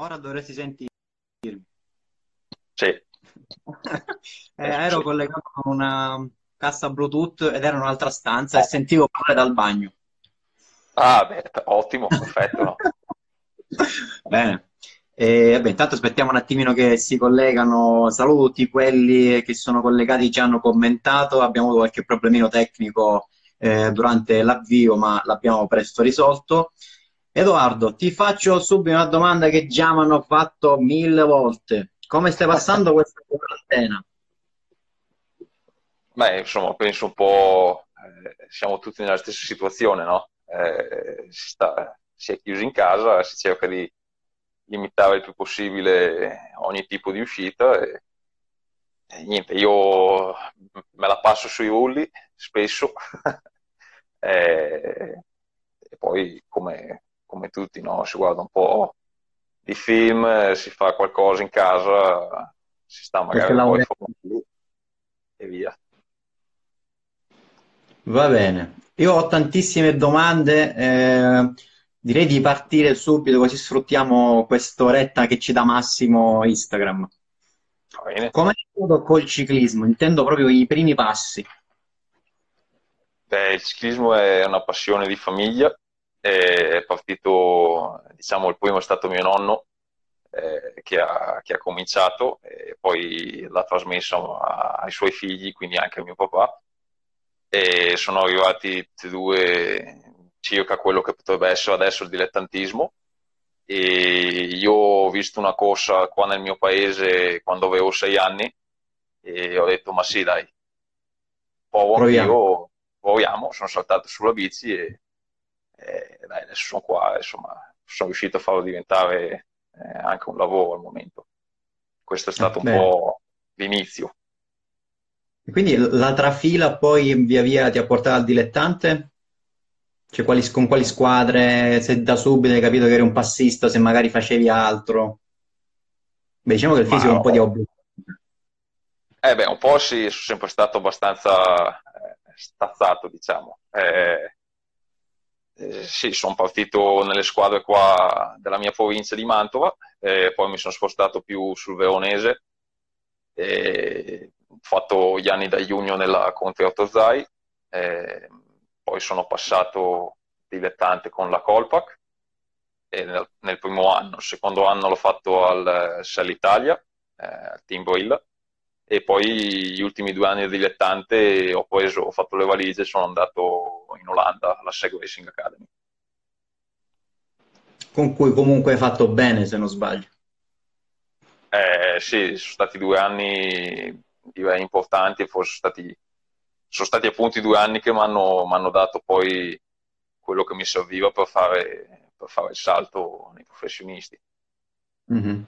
Ora dovresti sentirmi. Sì. eh, ero collegato con una cassa Bluetooth ed era in un'altra stanza e sentivo parlare dal bagno. Ah, beh, ottimo, perfetto. No? Bene. E, vabbè, intanto aspettiamo un attimino che si collegano. Saluto tutti quelli che sono collegati, ci hanno commentato. Abbiamo avuto qualche problemino tecnico eh, durante l'avvio, ma l'abbiamo presto risolto. Edoardo, ti faccio subito una domanda che già mi hanno fatto mille volte. Come stai passando questa quarantena? Beh, insomma, penso un po', eh, siamo tutti nella stessa situazione, no? Eh, si, sta, si è chiusi in casa, si cerca di limitare il più possibile ogni tipo di uscita e, e niente, io me la passo sui rulli spesso e, e, poi come, come tutti, no? Si guarda un po' di film, si fa qualcosa in casa, si sta magari poi fuori e via. Va bene, io ho tantissime domande, eh, direi di partire subito così sfruttiamo quest'oretta che ci dà Massimo Instagram. Come è stato col ciclismo? Intendo proprio i primi passi. Beh, il ciclismo è una passione di famiglia, è partito, diciamo, il primo è stato mio nonno eh, che, ha, che, ha, cominciato e poi l'ha trasmesso ai suoi figli, quindi anche a mio papà. E sono arrivati tutti e due circa quello che potrebbe essere adesso il dilettantismo. E io ho visto una corsa qua nel mio paese quando avevo sei anni e ho detto ma sì dai provo anch'io proviamo, sono saltato sulla bici e, e dai, adesso sono qua insomma sono riuscito a farlo diventare eh, anche un lavoro al momento questo è stato un po' l'inizio quindi la trafila poi via via ti ha portato al dilettante? Cioè quali, con quali squadre? Se da subito hai capito che eri un passista, se magari facevi altro? Beh, diciamo che il fisico è un po' di obbligo. Eh beh, un po' sì, sono sempre stato abbastanza eh, stazzato, diciamo. Eh, eh, sì, sono partito nelle squadre qua della mia provincia di Mantova, poi mi sono spostato più sul veronese, ho fatto gli anni da giugno nella Conte Ortozai, eh, poi sono passato dilettante con la Colpac nel, nel, primo anno, il secondo anno l'ho fatto al Shell Italia, eh, al Team Brill, e poi gli ultimi due anni di dilettante ho preso, ho fatto le valigie e sono andato in Olanda alla Seg Racing Academy. Con cui comunque hai fatto bene, se non sbaglio. Eh, sì, sono stati due anni direi importanti forse stati, sono stati appunto i due anni che mi hanno dato poi quello che mi serviva per fare, per fare il salto nei professionisti. Mm-hmm.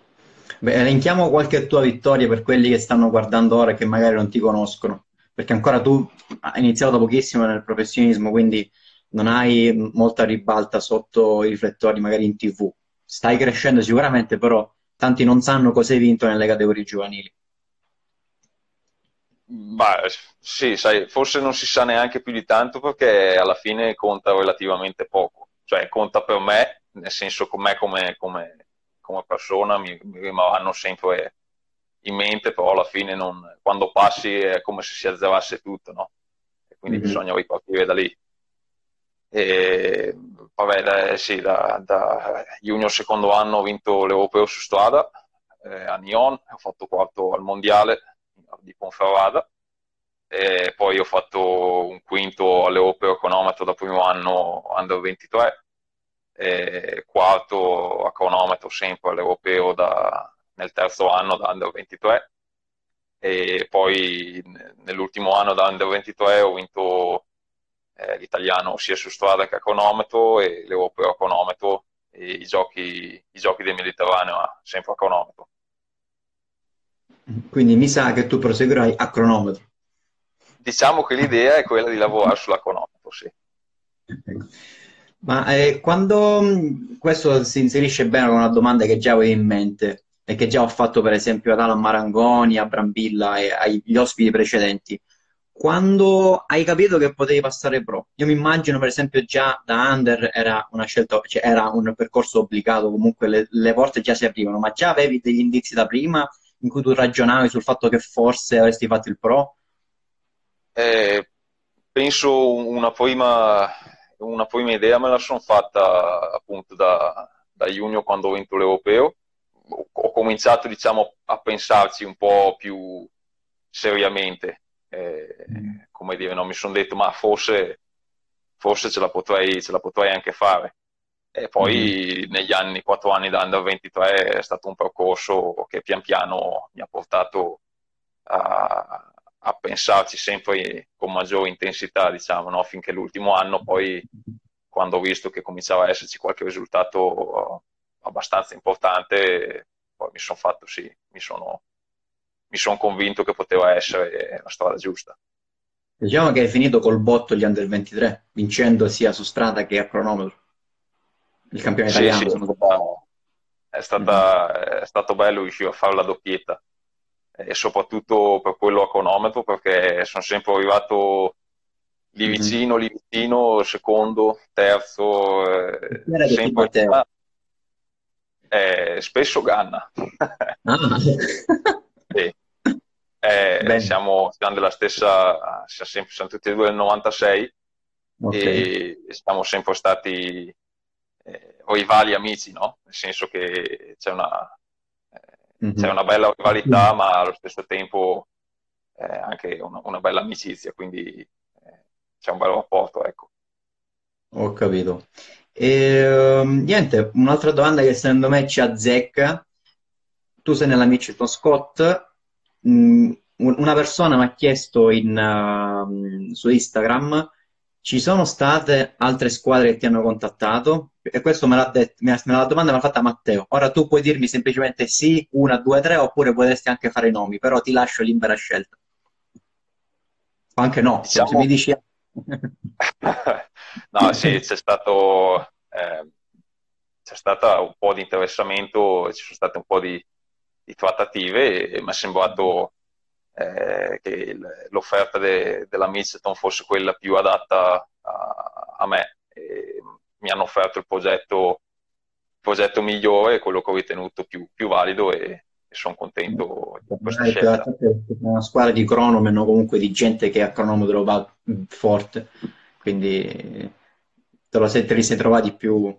Beh, elenchiamo qualche tua vittoria per quelli che stanno guardando ora e che magari non ti conoscono, perché ancora tu hai iniziato pochissimo nel professionismo, quindi non hai molta ribalta sotto i riflettori, magari in tv. Stai crescendo sicuramente, però tanti non sanno cosa hai vinto nelle categorie giovanili. Bah, sì, sai, forse non si sa neanche più di tanto perché alla fine conta relativamente poco. Cioè, conta per me, nel senso con me come, come, come persona mi, mi rimarranno sempre in mente, però alla fine non, quando passi è come se si azzerasse tutto, no? E quindi mm-hmm. bisogna ripartire da lì. E, vabbè, da, sì, da, da junior secondo anno ho vinto l'Europeo su strada eh, a Nyon, ho fatto quarto al mondiale di Ponferrada e poi ho fatto un quinto all'Europeo cronometro da primo anno under 23 e quarto a cronometro sempre all'Europeo da, nel terzo anno da under 23 e poi nell'ultimo anno da under 23 ho vinto eh, l'italiano sia su strada che a cronometro e l'Europeo a cronometro e i giochi, i giochi del Mediterraneo sempre a cronometro. Quindi mi sa che tu proseguirai a cronometro. Diciamo che l'idea è quella di lavorare sulla cronometro, sì. Ma eh, quando questo si inserisce bene con una domanda che già avevo in mente e che già ho fatto per esempio ad Alan Marangoni, a Brambilla e agli ospiti precedenti, quando hai capito che potevi passare pro? Io mi immagino, per esempio, già da under era una scelta, cioè era un percorso obbligato, comunque le, le, porte già si aprivano, ma già avevi degli indizi da prima in cui tu ragionavi sul fatto che forse avresti fatto il pro? Eh, penso una prima, una prima, idea me la sono fatta appunto da, da giugno quando ho vinto l'europeo. Ho cominciato, diciamo, a pensarci un po' più seriamente eh, come dire, no? mi sono detto ma forse, forse ce, la potrei, ce la potrei anche fare. E poi mm. negli anni, quattro anni da under 23 è stato un percorso che pian piano mi ha portato a, a pensarci sempre con maggiore intensità, diciamo, no? finché l'ultimo anno poi quando ho visto che cominciava a esserci qualche risultato abbastanza importante, poi mi sono fatto sì, mi sono, mi sono convinto che poteva essere la strada giusta. Diciamo che hai finito col botto gli under 23, vincendo sia su strada che a cronometro. Il campione italiano. Sì, sì, è, stata, è, stato bello riuscire a fare la doppietta e soprattutto per quello a cronometro perché sono sempre arrivato lì mhm. vicino, lì vicino, secondo, terzo, eh, sempre eh, spesso Ganna. Ah. sì. Eh, siamo, siamo, della stessa, siamo, sempre, siamo tutti e due del 96 okay. e siamo sempre stati eh, rivali amici, no? Nel senso che c'è una, mm-hmm. c'è una bella rivalità, ma allo stesso tempo eh, anche una, una, bella amicizia, quindi eh, c'è un bel rapporto, ecco. Ho capito. E, um, niente, un'altra domanda che secondo me ci azzecca. Tu sei nella Mitchelton Scott, Mm, una persona mi ha chiesto in, uh, su Instagram ci sono state altre squadre che ti hanno contattato e questo me l'ha detto, me la domanda me l'ha fatta Matteo. Ora tu puoi dirmi semplicemente sì, una, due, tre, oppure potresti anche fare i nomi, però ti lascio libera scelta. O anche no, diciamo... se mi dici... no, sì, c'è stato... Eh, c'è stato un po' di interessamento, ci sono state un po' di, di trattative e mi è sembrato eh, che l'offerta de, della Mitchelton fosse quella più adatta a, a me. E mi hanno offerto il progetto, il progetto migliore, quello che ho ritenuto più, più valido e, e sono contento di questa eh, scelta. Una squadra di cronomen comunque di gente che a cronometro va forte, quindi te, lo sei, te li sei trovati più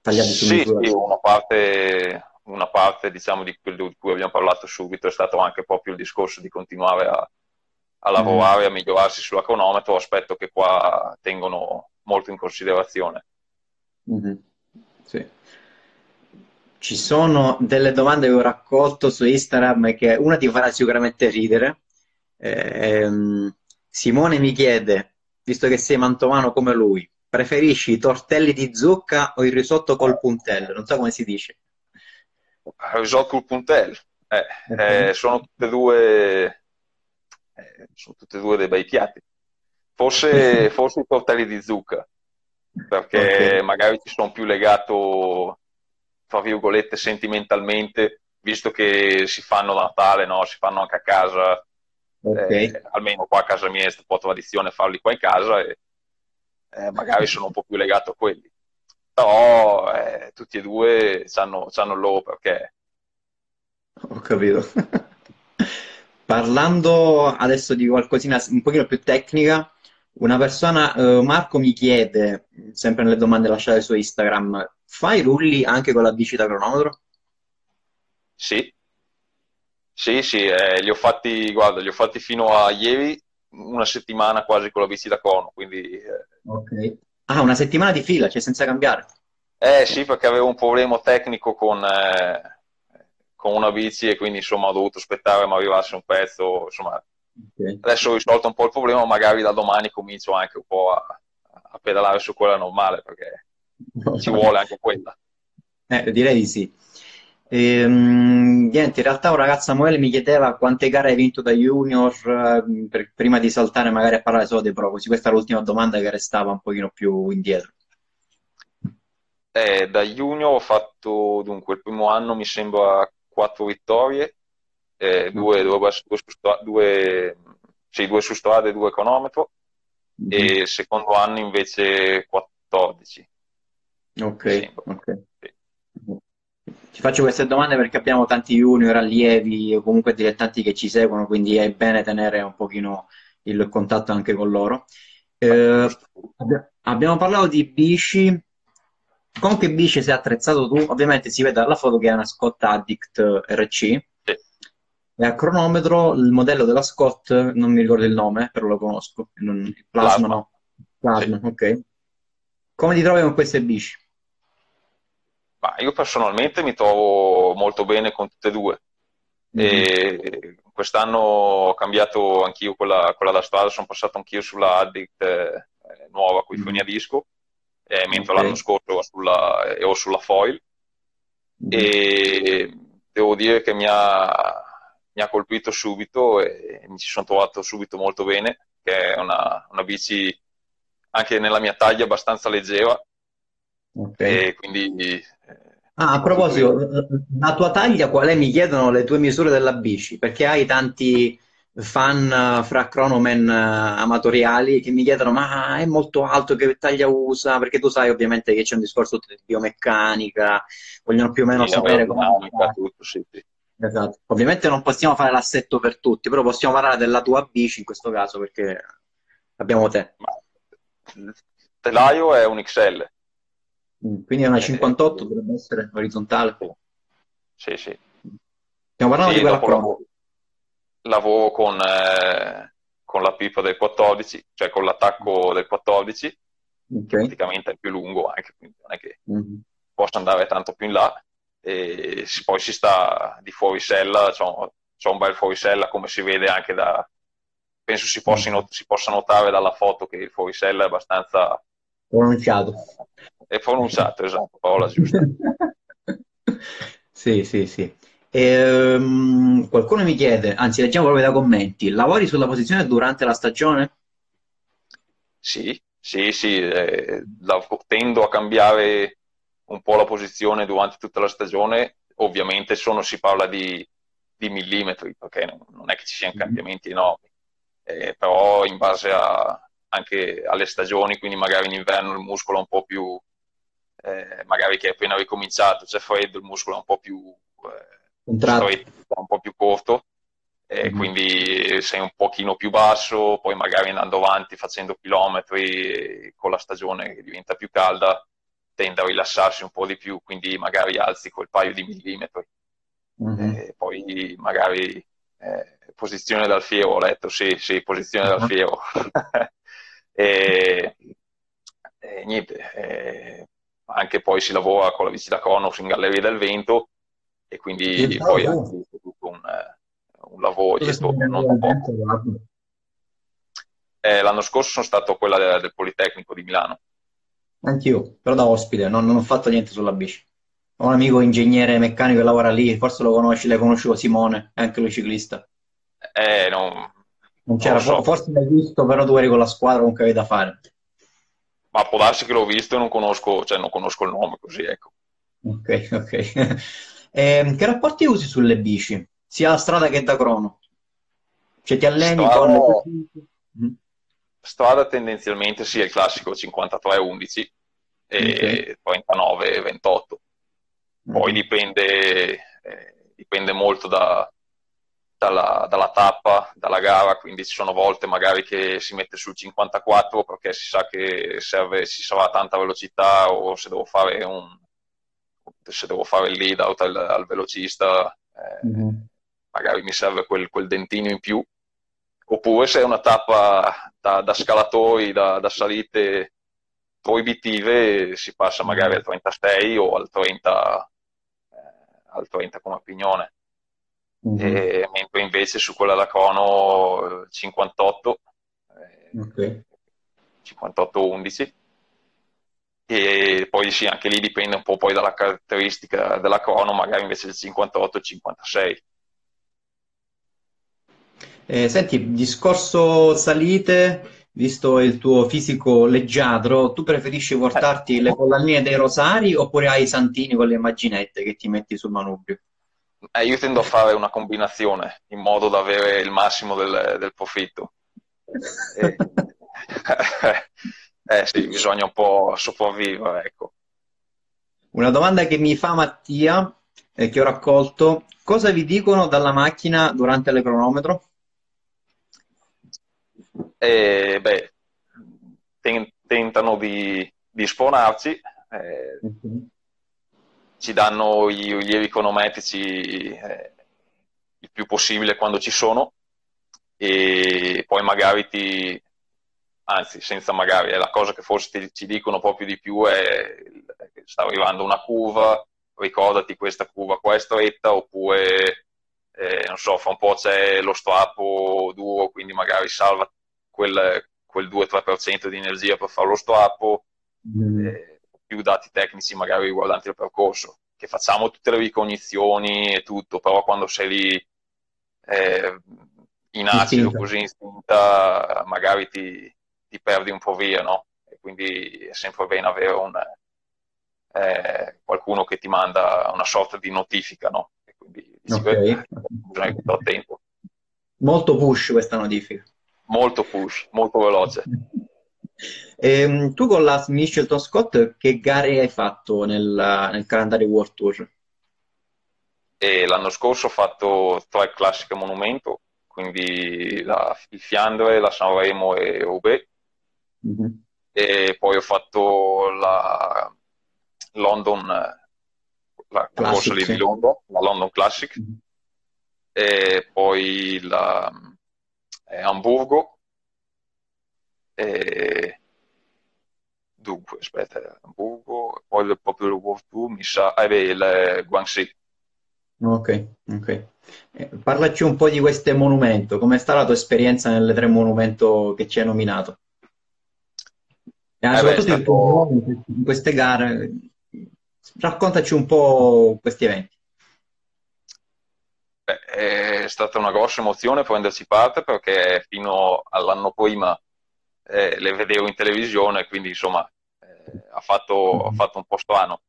tagliati su sì, misura. Sì, una parte una parte diciamo, di quello di cui abbiamo parlato subito è stato anche proprio il discorso di continuare a, a lavorare, mm. a migliorarsi sulla cronometro, aspetto che qua tengono molto in considerazione. Mm-hmm. Sì. Ci sono delle domande che ho raccolto su Instagram e che una ti farà sicuramente ridere. Eh, Simone mi chiede, visto che sei mantovano come lui, preferisci i tortelli di zucca o il risotto col puntello? Non so come si dice risotto col puntello. Eh, okay. eh, sono, tutte due, eh, sono tutte e due dei bei piatti. Forse, forse i tortelli di zucca, perché okay. magari ci sono più legato, tra virgolette, sentimentalmente, visto che si fanno da Natale, no? si fanno anche a casa. Okay. Eh, almeno qua a casa mia è un po' tradizione farli qua in casa e eh, magari sono un po' più legato a quelli però eh, tutti e due hanno il loro perché. Ho capito. Parlando adesso di qualcosina un pochino più tecnica, una persona, eh, Marco mi chiede, sempre nelle domande lasciate su Instagram, fai rulli anche con la bici da cronometro? Sì, sì, sì, eh, li ho fatti, guarda, li ho fatti fino a ieri, una settimana quasi con la bici da crono, quindi... Eh, ok. Ah, una settimana di fila, cioè senza cambiare? Eh sì, perché avevo un problema tecnico con, eh, con una bici e quindi insomma ho dovuto aspettare mi arrivasse un pezzo. Insomma, okay. adesso ho risolto un po' il problema, magari da domani comincio anche un po' a, a pedalare su quella normale perché ci vuole anche quella. Eh, direi di sì. Ehm, niente, in realtà un ragazzo Samuele mi chiedeva quante gare hai vinto da junior eh, per, prima di saltare magari a parlare solo dei pro, così questa è l'ultima domanda che restava un pochino più indietro. Eh, da junior ho fatto, dunque, il primo anno mi sembra quattro vittorie, eh, due, due, due, sì, due su strada e due cronometro, mm-hmm. e secondo anno invece 14. Ok, ok. Ti faccio queste domande perché abbiamo tanti junior, allievi o comunque dilettanti che ci seguono, quindi è bene tenere un pochino il contatto anche con loro. Eh, abbiamo parlato di bici. Con che bici sei attrezzato tu? Ovviamente si vede dalla foto che è una Scott Addict RC. E a cronometro il modello della Scott, non mi ricordo il nome, però lo conosco. Il plasma, no. Plasma, sì. ok. Come ti trovi con queste bici? Ma io personalmente mi trovo molto bene con tutte e due. Mm-hmm. E quest'anno ho cambiato anch'io quella, quella da strada, sono passato anch'io sulla Addict eh, nuova con i mm-hmm. disco, eh, mentre okay. l'anno scorso sulla, ero sulla Foil. Mm-hmm. E devo dire che mi ha, mi ha, colpito subito e mi ci sono trovato subito molto bene, che è una, una bici anche nella mia taglia abbastanza leggera. Okay. E quindi Ah, a proposito, la tua taglia qual è? Mi chiedono le tue misure della bici, perché hai tanti fan fra cronomen amatoriali che mi chiedono ma è molto alto, che taglia usa? Perché tu sai ovviamente che c'è un discorso di biomeccanica, vogliono più o meno sì, sapere come... Tutto, sì, sì. Esatto. Ovviamente non possiamo fare l'assetto per tutti, però possiamo parlare della tua bici in questo caso perché abbiamo te. il telaio è un XL, quindi è una 58, dovrebbe essere orizzontale. Sì, sì. Stiamo parlando sì, di quella lavoro, lavoro con, eh, con, la pipa del 14, cioè con l'attacco del 14, okay. praticamente è più lungo anche, quindi non è che mm-hmm. possa andare tanto più in là. E poi si sta di fuorisella, c'è un bel fuorisella come si vede anche da... Penso si possa, mm. si possa notare dalla foto che il fuorisella è abbastanza pronunciato. È pronunciato, esatto, parola giusta. sì, sì, sì. E, um, qualcuno mi chiede, anzi leggiamo proprio da commenti, lavori sulla posizione durante la stagione? Sì, sì, sì, eh, la, tendo a cambiare un po' la posizione durante tutta la stagione, ovviamente sono, si parla di, di millimetri, perché non è che ci siano mm-hmm. cambiamenti enormi, eh, però in base a, anche alle stagioni, quindi magari in inverno il muscolo è un po' più, eh, magari che è appena ricominciato, c'è freddo, il muscolo è un po' più eh, stretto, un po' più corto, e mm-hmm. quindi sei un pochino più basso, poi magari andando avanti facendo chilometri con la stagione che diventa più calda tende a rilassarsi un po' di più, quindi magari alzi quel paio di millimetri. Mm-hmm. E poi magari eh, posizione dal fiero, ho letto, sì, sì, posizione uh-huh. E, e niente, e anche poi si lavora con la bici da Cronos in Galleria del Vento e quindi e poi anche tutto un, un lavoro dietro. Eh, l'anno scorso sono stato quella del, del Politecnico di Milano. Anch'io, però da ospite, non, non, ho fatto niente sulla bici. Ho un amico ingegnere meccanico che lavora lì, forse lo conosci, l'hai conosciuto Simone, è anche lui ciclista. Eh, no, non c'era, non so. forse l'hai visto, però tu eri con la squadra, comunque avevi da fare. Ma può darsi che l'ho visto e non conosco, cioè non conosco il nome, così ecco. Ok, ok. eh, che rapporti usi sulle bici? Sia a strada che da crono? Cioè ti alleni strada, con le... Strada tendenzialmente sì, è il classico 53-11 e okay. 39-28. Poi mm. dipende, eh, dipende molto da, dalla, dalla, tappa, dalla gara, quindi ci sono volte magari che si mette sul 54 perché si sa che serve, si sarà tanta velocità o se devo fare un se devo fare il lead out al, al velocista eh, mm-hmm. magari mi serve quel, quel, dentino in più. Oppure se è una tappa da, da scalatori, da, da, salite proibitive si passa magari al 36 o al 30 eh, al 30 come pignone Mm-hmm. E, mentre invece su quella da Cono 58, eh, okay. 58-11. E poi sì, anche lì dipende un po' poi dalla caratteristica della crono, magari invece il 58-56. Eh, senti, discorso salite, visto il tuo fisico leggiadro, tu preferisci portarti le collanine dei rosari oppure hai i santini con le immaginette che ti metti sul manubrio? Eh, io tendo a fare una combinazione in modo da avere il massimo del, del profitto. eh, eh sì, bisogna un po' sopravvivere, ecco. Una domanda che mi fa Mattia, eh, che ho raccolto, cosa vi dicono dalla macchina durante le cronometro? Eh, beh, ten- tentano di, di spronarci, eh, mm-hmm. Ci danno i rilievi econometrici eh, il più possibile quando ci sono e poi magari ti, anzi senza magari, è la cosa che forse ti, ci dicono proprio di più è sta arrivando una curva, ricordati questa curva qua è stretta oppure eh, non so, fra un po' c'è lo strappo duro, quindi magari salva quel, quel 2-3% di energia per fare lo strappo, mm. eh, più dati tecnici magari riguardanti il percorso, che facciamo tutte le ricognizioni e tutto, però quando sei lì eh, in acido così in spinta, magari ti, ti, perdi un po' via, no? E quindi è sempre bene avere un, eh, qualcuno che ti manda una sorta di notifica, no? E quindi okay. bisogna attento. Molto push questa notifica. Molto push, molto veloce. Ehm, tu con la Michelton Scott che gare hai fatto nel, nel calendario World Tour? E l'anno scorso ho fatto tre classiche monumento, quindi la, il Fiandre, la Sanremo e Roubaix. Mm-hmm. E poi ho fatto la London, la corsa lì di London, la London Classic. Mm-hmm. E poi la eh, Hamburgo. E... Dunque, aspetta, Hamburgo, poi proprio il World Tour mi sa, eh beh, il Guangxi. Ok, ok. Eh, parlaci un po' di questo monumento, com'è stata la tua esperienza nelle tre monumenti che ci hai nominato? E eh soprattutto beh, stato... in queste gare, raccontaci un po' questi eventi. Beh, è stata una grossa emozione prendersi parte perché fino all'anno prima eh, le vedevo in televisione, quindi insomma eh, ha, fatto, ha, mm-hmm. fatto, un po' strano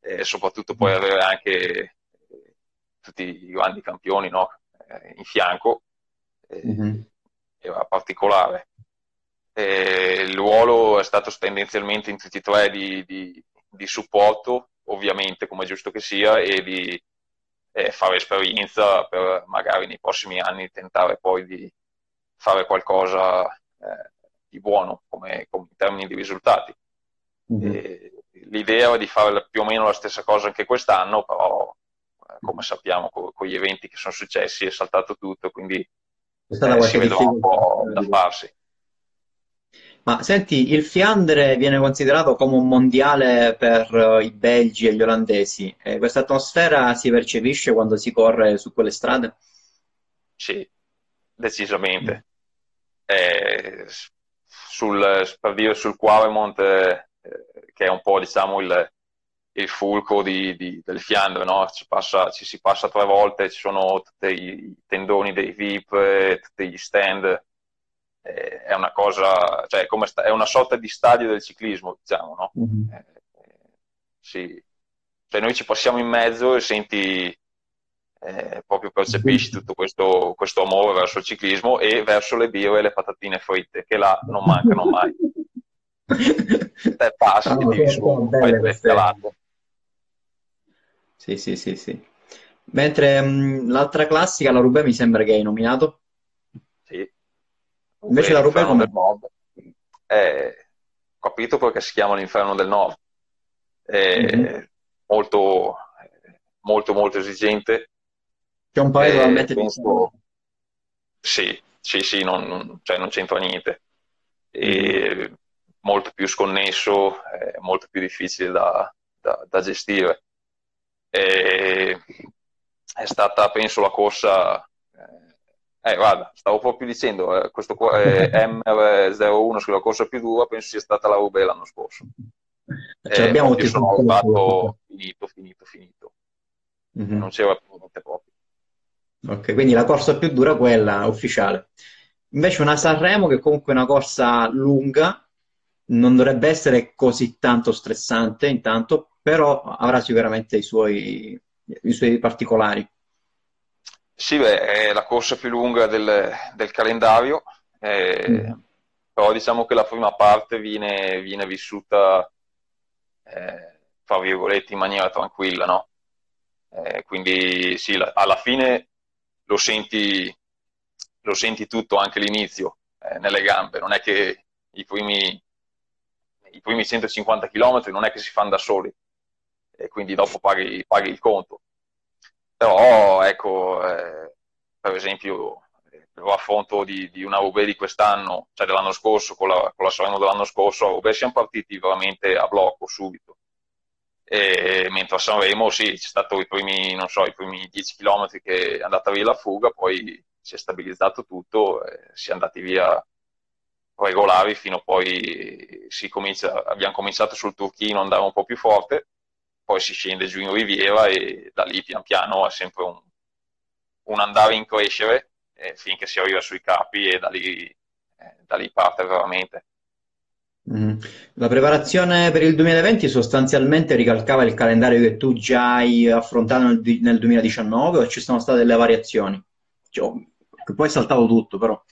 e soprattutto poi mm-hmm. avere anche tutti i grandi campioni no? eh, in fianco mm-hmm. era particolare. E il ruolo è stato tendenzialmente in tutti e tre di, di, di supporto, ovviamente come è giusto che sia, e di eh, fare esperienza per magari nei prossimi anni tentare poi di fare qualcosa eh, di buono come, come, in termini di risultati. Mm-hmm. l'idea era di fare più o meno la stessa cosa anche quest'anno, però come sappiamo con, con, gli eventi che sono successi è saltato tutto, quindi eh, si vedrà un po' da farsi. Ma senti, il Fiandre viene considerato come un mondiale per uh, i belgi e gli olandesi. Eh, questa atmosfera si percepisce quando si corre su quelle strade? Sì, decisamente. Mm. Eh, sul, per dire sul Quaremont, eh, che è un po' diciamo il, il fulcro di, di, del Fiandre, no? ci, passa, ci, si passa tre volte, ci sono tutti i tendoni dei VIP, eh, tutti gli stand, eh, è una cosa, cioè sta, è una sorta di stadio del ciclismo, diciamo, no? Mm-hmm. Eh, sì. Cioè noi ci passiamo in mezzo e senti, eh, proprio percepisci tutto questo, questo amore verso il ciclismo e verso le birre e le patatine fritte, che là non mancano mai. Te passi, oh, ti su, fai il sì, sì, sì, sì. Mentre mh, l'altra classica, la Roubaix, mi sembra che hai nominato. Sì. Invece la Roubaix come... Nord. Eh, capito perché si chiama l'inferno del nord. È mm-hmm. molto, molto, molto esigente. C'è un paio da mettere penso... Sì, sì, sì, non, non, cioè non c'entra niente. E mm-hmm. molto più sconnesso, molto più difficile da, da, da gestire. E è stata, penso, la corsa. Eh, eh guarda, stavo proprio dicendo, eh, questo eh, M01 sulla corsa più dura, penso sia stata la Roubaix l'anno scorso. Ce eh, l'abbiamo io sono arrivato finito, finito, finito. Mm-hmm. Non c'era più niente proprio. Ok, quindi la corsa più dura quella ufficiale. Invece una Sanremo che comunque è una corsa lunga, non dovrebbe essere così tanto stressante intanto, però avrà sicuramente i suoi, i suoi particolari. Sì, beh, è la corsa più lunga del, del calendario, eh, mm. però diciamo che la prima parte viene, viene vissuta, eh, fra virgolette, in maniera tranquilla, no? Eh, quindi sì, la, alla fine lo senti, lo senti tutto, anche l'inizio, eh, nelle gambe, non è che i primi, i primi 150 km non è che si fanno da soli, e quindi dopo paghi, paghi il conto. Però ecco, eh, per esempio, lo affronto di, di una UB di quest'anno, cioè dell'anno scorso, con la, con la Sanremo dell'anno scorso, a UB siamo partiti veramente a blocco subito. E, mentre a Sanremo sì, c'è stato i primi, so, i primi 10 km che è andata via la fuga, poi si è stabilizzato tutto, e si è andati via regolari fino a poi comincia, abbiamo cominciato sul Turchino andare un po' più forte, poi si scende giù in Riviera e da lì pian piano è sempre un, un andare in crescere eh, finché si arriva sui capi e da lì, eh, da lì parte veramente. Mm. La preparazione per il 2020 sostanzialmente ricalcava il calendario che tu già hai affrontato nel, nel 2019 o ci sono state delle variazioni? Cioè, poi è saltato tutto però.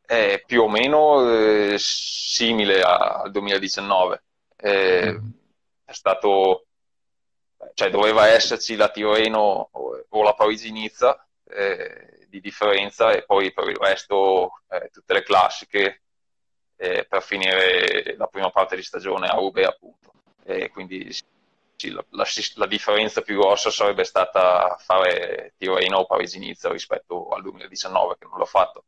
È più o meno eh, simile al 2019. Eh, mm. È stato, cioè doveva esserci la Tirreno o la Parigi-Nizza eh, di differenza e poi per il resto eh, tutte le classiche eh, per finire la prima parte di stagione a UB appunto. E quindi sì, la, la, la, differenza più grossa sarebbe stata fare Tirreno o Parigi-Nizza rispetto al 2019 che non l'ho fatto.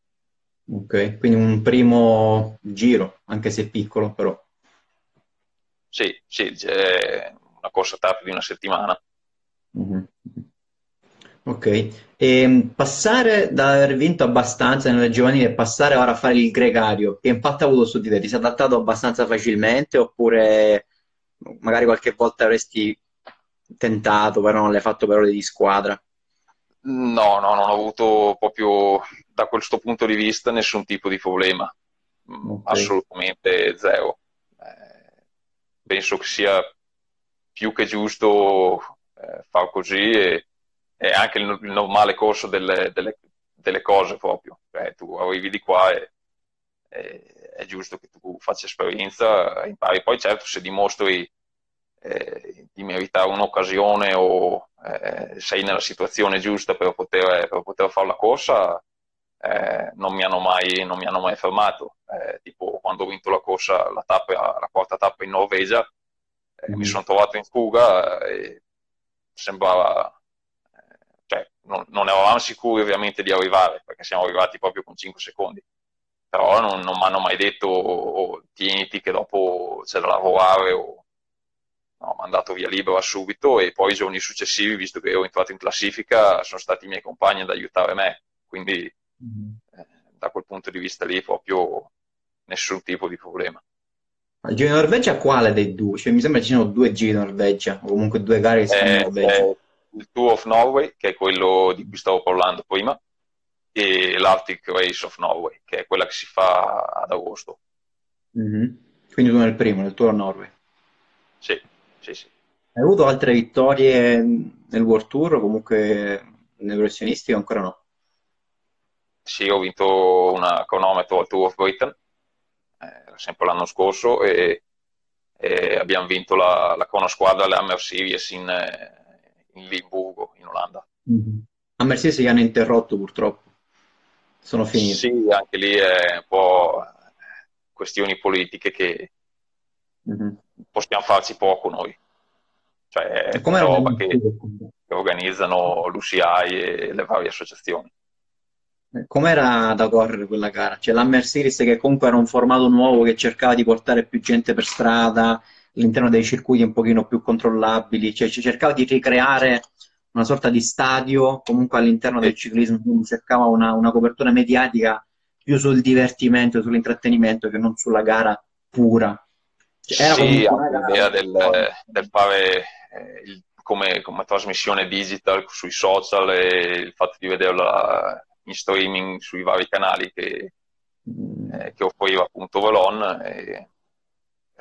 Ok, quindi un primo giro, anche se piccolo però. Sì, sì, una corsa tappa di una settimana. Mm-hmm. Ok, e ehm, passare da aver vinto abbastanza nelle giovanili e passare ora a fare il gregario, che impatto ha avuto su di te? Ti sei adattato abbastanza facilmente oppure magari qualche volta avresti tentato, però non l'hai fatto per ore di squadra? No, no, non ho avuto proprio da questo punto di vista nessun tipo di problema, mm, okay. assolutamente zero. Eh, penso che sia più che giusto eh, far così e è anche il, il normale corso delle, delle, delle, cose proprio. Cioè, tu arrivi di qua e, e, è giusto che tu faccia esperienza, impari. Poi certo se dimostri eh, di meritare un'occasione o eh, sei nella situazione giusta per poter, per poter fare la corsa, eh, non, mi mai, non, mi hanno mai, fermato. Eh, tipo quando ho vinto la corsa, la, tappa, la quarta tappa in Norvegia, mm. mi sono trovato in fuga e sembrava non, non, eravamo sicuri ovviamente di arrivare, perché siamo arrivati proprio con 5 secondi. Però non, non mi hanno mai detto oh, tieniti che dopo c'è da lavorare o no, mi hanno dato via libera subito e poi i giorni successivi, visto che ero entrato in classifica, sono stati i miei compagni ad aiutare me. Quindi mm-hmm. eh, da quel punto di vista lì proprio nessun tipo di problema. Il Giro di Norvegia quale dei due? Cioè, mi sembra ci siano due Giri di Norvegia, o comunque due gare che si fanno in Norvegia. Eh, il Tour of Norway, che è quello di cui stavo parlando prima, e l'Arctic Race of Norway, che è quella che si fa ad agosto. Mm-hmm. Quindi tu nel primo, nel Tour of Norway. Sì, sì, sì. Hai avuto altre vittorie nel World Tour o comunque nelle professionistiche ancora no? Sì, ho vinto una cronometro al Tour of Britain, eh, sempre l'anno scorso, e, e abbiamo vinto la, la cronosquadra alle Hammer Series in, eh, in Limburgo, in Olanda. Mm-hmm. A Mercedes gli hanno interrotto purtroppo, sono finiti. Sì, anche lì è un po' questioni politiche che mm-hmm. possiamo farci poco noi. Cioè, è roba che, che organizzano l'UCI e le varie associazioni. Eh, com'era da correre quella gara? Cioè la Mercedes che comunque era un formato nuovo che cercava di portare più gente per strada, all'interno dei circuiti un pochino più controllabili, cioè cercava di ricreare una sorta di stadio comunque all'interno del ciclismo, quindi cercava una, una copertura mediatica più sul divertimento, sull'intrattenimento che non sulla gara pura. Cioè, era sì, l'idea del, del, fare eh, il, come, come, trasmissione digital sui social e il fatto di vederla in streaming sui vari canali che, mm. eh, che offriva appunto Velon è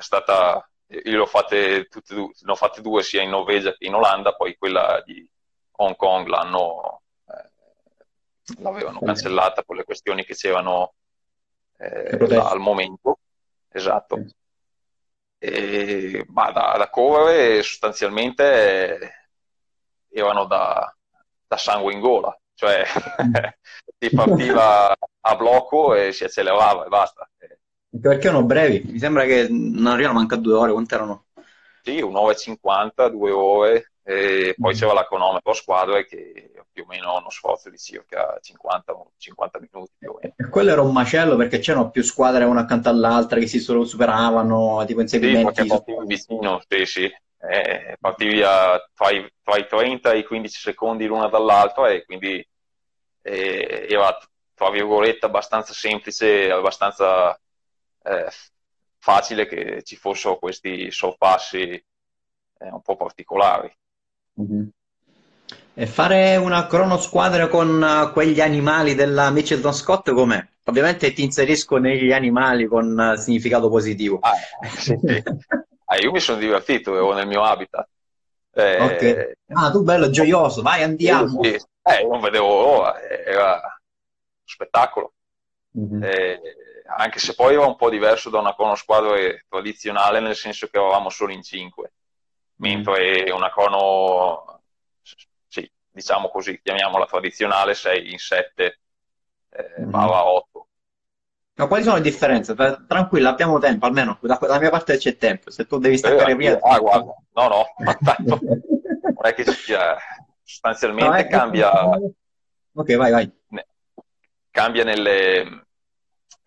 stata io l'ho fatte, tutte, ne ho fatte due sia in Norvegia che in Olanda, poi quella di Hong Kong l'hanno, eh, l'avevano cancellata per le questioni che c'erano eh, al momento, esatto. E, ma da, da correre sostanzialmente eh, erano da, da sangue in gola, cioè si partiva a blocco e si accelerava e basta. Perché erano brevi, mi sembra che non arrivano manca due ore, quanto erano? Sì, un'ora e cinquanta, due ore, e poi mm. c'era la cronometro a squadre che più o meno uno sforzo di circa 50, 50 minuti. Più o meno. E quello era un macello perché c'erano più squadre una accanto all'altra che si superavano, tipo inseguimenti. Sì, partivi vicino, sì, sì. Eh, partivi a, tra, i, tra, i, 30 e i 15 secondi l'una dall'altra e quindi eh, era, tra virgolette, abbastanza semplice, abbastanza eh, facile che ci fossero questi sorpassi eh, un po' particolari. Mm-hmm. E fare una cronosquadra con uh, quegli animali della Mitchelton Scott com'è? Ovviamente ti inserisco negli animali con uh, significato positivo. Ah, sì, sì. ah, io mi sono divertito, ero nel mio habitat. Eh, okay. Ah, tu bello, gioioso, vai, andiamo. Sì, eh, non vedevo l'ora, era un spettacolo. Mm-hmm. Eh, anche se poi era un po' diverso da una cronosquadra tradizionale, nel senso che eravamo solo in cinque, mentre mm-hmm. una crono diciamo così, chiamiamola tradizionale, 6 in 7 eh, mm. 8. Ma quali sono le differenze? Tranquilla, abbiamo tempo, almeno da, dalla mia parte c'è tempo. Se tu devi staccare eh, prima. Ah, guarda, no, no, ma tanto non è che sia. Sostanzialmente no, è cambia. Ok, vai, vai. Cambia nelle.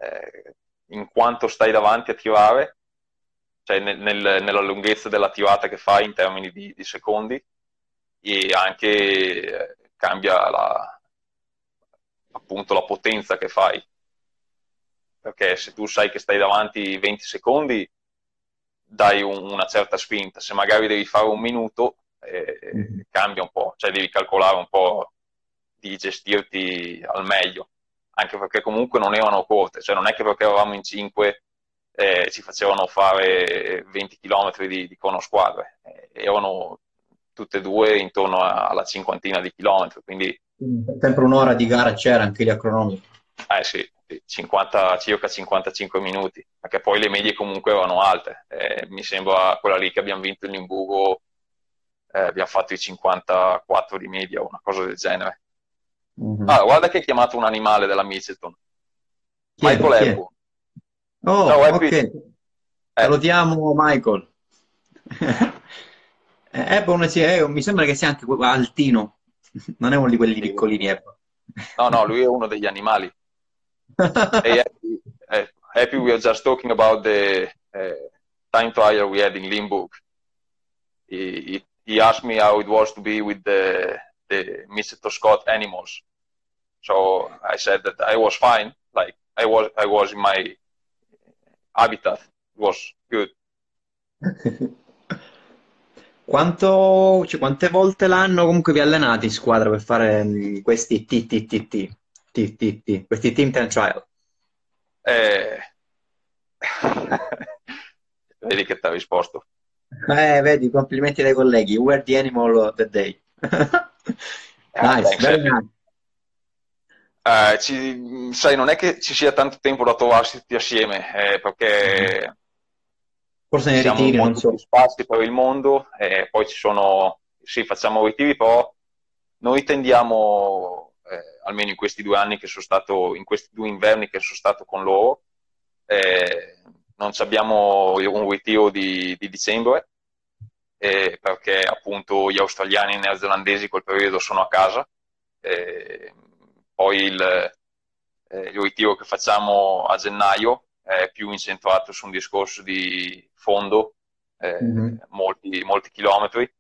Eh, in quanto stai davanti a tirare, cioè nel, nel, nella lunghezza della tirata che fai in termini di, di secondi, e anche eh, cambia la, appunto la potenza che fai. Perché se tu sai che stai davanti 20 secondi, dai un, una certa spinta. Se magari devi fare un minuto, eh, mm-hmm. cambia un po', cioè devi calcolare un po' di gestirti al meglio. Anche perché comunque non erano corte, cioè non è che perché eravamo in 5 eh, ci facevano fare 20 km di, di conosquadre, eh, erano tutte e due intorno alla cinquantina di chilometri. Quindi... Sempre un'ora di gara c'era anche lì a cronometro. Eh sì, 50, circa 55 minuti, perché poi le medie comunque erano alte. Eh, mi sembra quella lì che abbiamo vinto in Limburgo, eh, abbiamo fatto i 54 di media, una cosa del genere. Mm-hmm. Ah, guarda che hai chiamato un animale della Mitchelton. Michael Ebbo. Oh, Ciao, ok. Eh. Salutiamo Michael. Eh, Ebon sì, eh, mi sembra che sia anche altino, non è uno di quelli piccolini. Ebon. No, no, lui è uno degli animali. hey, happy, happy, we are just talking about the uh, time trial we had in Limburg. He, he, he, asked me how it was to be with the, the Mr. Scott animals. So I said that I was fine, like I was, I was in my habitat. It was good. Quanto, cioè, quante volte l'anno comunque vi allenate in squadra per fare mm, questi TTTT, TTT, questi team time trial? Eh... vedi che ti ha risposto. Eh, vedi, complimenti dai colleghi. Were the animal of the day. Ah, nice, very nice. Uh, ci, sai, non è che ci sia tanto tempo da trovarsi tutti assieme, eh, perché. Forse ne ritiri, non so. spazi per il mondo, e poi ci sono, sì, facciamo ritiri, però noi tendiamo, eh, almeno in questi due anni che sono stato, in questi due inverni che sono stato con loro, eh, non abbiamo un ritiro di, di dicembre, eh, perché appunto gli australiani e i neozelandesi quel periodo sono a casa, poi il, eh, ritiro che facciamo a gennaio è più incentrato su un discorso di fondo, eh, mm-hmm. molti, molti, chilometri,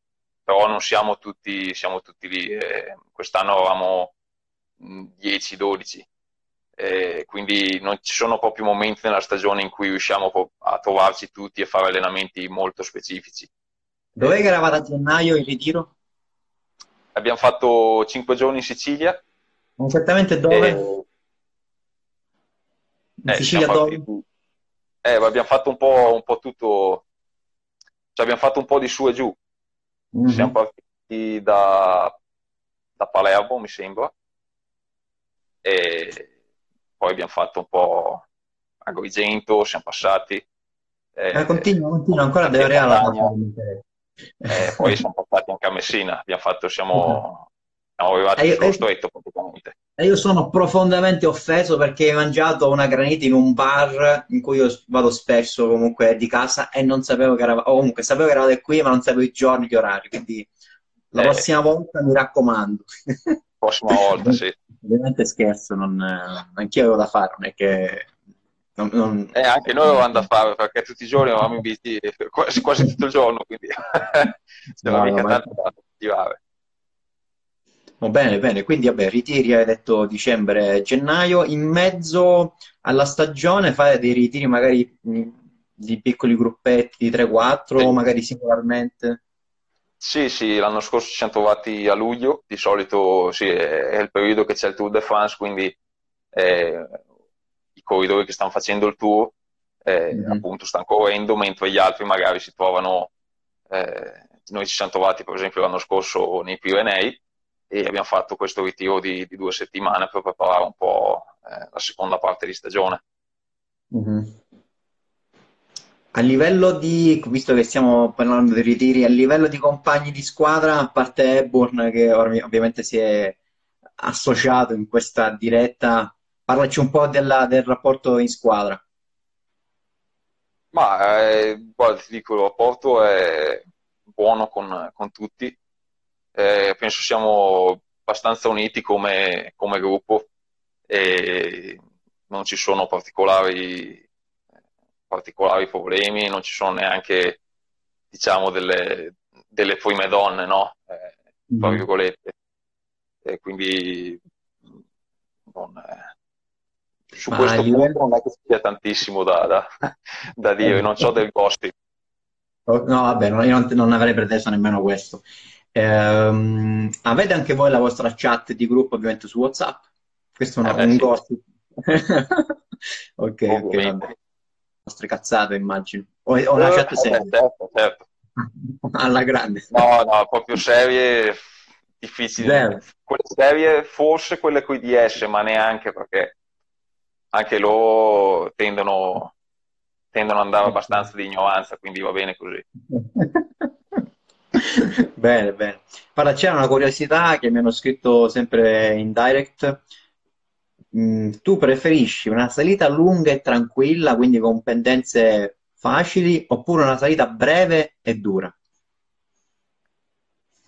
però non siamo tutti, siamo tutti lì. Eh, quest'anno avevamo 10-12, eh, quindi non ci sono proprio momenti nella stagione in cui riusciamo a trovarci tutti e fare allenamenti molto specifici. Dov'è che eravate a gennaio in ritiro? Abbiamo fatto 5 giorni in Sicilia. Esattamente dove? In eh, Sicilia dove? Eh, abbiamo fatto un po', un po tutto, cioè abbiamo fatto un po' di su e giù. Mm-hmm. Siamo partiti da, da Palermo, mi sembra, e poi abbiamo fatto un po', Agrigento, siamo passati. Eh, eh, continua, continua, ancora deve Reale. Eh, poi siamo passati anche a Messina, abbiamo fatto, siamo, siamo arrivati sullo io, stretto praticamente. E io sono profondamente offeso perché hai mangiato una granita in un bar in cui io vado spesso comunque di casa e non sapevo che eravate, comunque sapevo che eravate qui ma non sapevo i giorni, gli orari, quindi la eh, prossima volta mi raccomando. Prossima volta, sì. Ovviamente scherzo, non, anch'io avevo da fare, non è che non, non... Eh, anche noi avevamo da fare perché tutti i giorni eravamo in bici quasi, quasi tutto il giorno, quindi c'era no, mica tanto da attivare. Oh, bene, bene, quindi vabbè, ritiri, hai detto dicembre, gennaio, in mezzo alla stagione fai dei ritiri magari di piccoli gruppetti di 3-4 sì. o magari singolarmente? Sì, sì, l'anno scorso ci siamo trovati a luglio, di solito sì, è il periodo che c'è il Tour de France, quindi eh, i corridori che stanno facendo il tour eh, mm-hmm. appunto stanno correndo, mentre gli altri magari si trovano, eh, noi ci siamo trovati per esempio l'anno scorso nei Pirenei, e abbiamo fatto questo ritiro di, di due settimane per preparare un po' eh, la seconda parte di stagione. Mm-hmm. A livello di, visto che stiamo parlando di ritiri, a livello di compagni di squadra, a parte Eborn che ovviamente si è associato in questa diretta, parlaci un po' della, del rapporto in squadra. Ma eh, guarda, ti dico, il rapporto è buono con, con tutti, eh, penso siamo abbastanza uniti come, come, gruppo e non ci sono particolari, particolari, problemi, non ci sono neanche diciamo delle, delle prime donne, no? Eh, mm. E quindi non, eh, su Ma questo io... punto non è che ci sia tantissimo da, da, da dire, non so del gossip. Oh, no, vabbè, io non, non avrei preteso nemmeno questo. Ehm, avete anche voi la vostra chat di gruppo ovviamente su WhatsApp? Questo è un, eh, un sì. gossip. ok, ok. Le vostre cazzate immagino. O, o una eh, chat seria? Certo, certo. Alla grande. No, no, proprio serie difficili. Quelle serie, forse quelle con i DS, ma neanche perché anche loro tendono, tendono ad andare abbastanza di ignoranza, quindi va bene così. bene, bene. Guarda, c'era una curiosità che mi hanno scritto sempre in direct. Mm, tu preferisci una salita lunga e tranquilla, quindi con pendenze facili, oppure una salita breve e dura?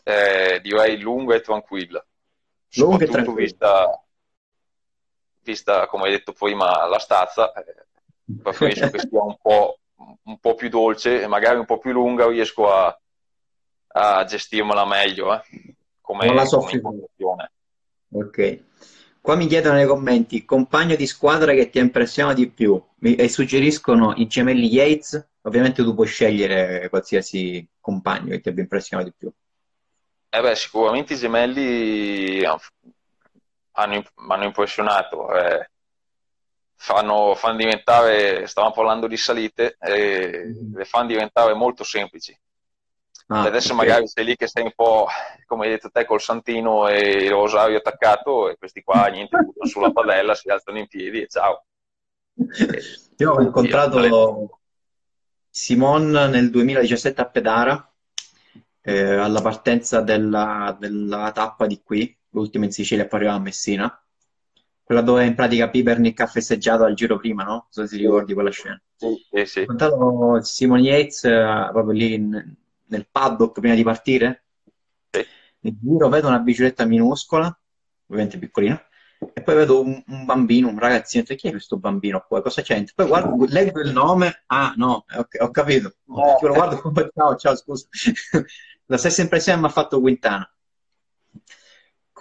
Eh, direi lunga e tranquilla. Lunga e tranquilla. Vista, vista, come hai detto prima, la stazza, eh, preferisco che sia un po', un po' più dolce e magari un po' più lunga riesco a, a gestirmela meglio, eh, come, non la come Ok. Qua mi chiedono nei commenti, compagno di squadra che ti ha impressionato di più mi, e suggeriscono i gemelli Yates, ovviamente tu puoi scegliere qualsiasi compagno che ti abbia impressionato di più. Eh beh, sicuramente i gemelli hanno, hanno impressionato, eh, fanno, fanno, diventare, stavamo parlando di salite, eh, mm-hmm. le fanno diventare molto semplici. Ah, adesso okay. magari sei lì che sei un po', come hai detto te, col santino e il rosario attaccato e questi qua niente, buttano sulla padella, si alzano in piedi e ciao. Io ho incontrato Simon nel 2017 a Pedara, eh, alla partenza della, della, tappa di qui, l'ultima in Sicilia, poi arrivava a Messina, quella dove in pratica Pipernick ha festeggiato al giro prima, no? Non so se ti ricordi quella scena. Sì, sì, sì. Ho incontrato Simon Yates eh, proprio lì in, nel paddock prima di partire. Sì. Nel giro vedo una bicicletta minuscola, ovviamente piccolina, e poi vedo un, un bambino, un ragazzino, e chi è questo bambino qua? Cosa c'entra? Poi guardo, leggo il nome, ah no, okay, ho capito, lo guardo ciao, ciao, scusa. La stessa impressione mi ha fatto Quintana.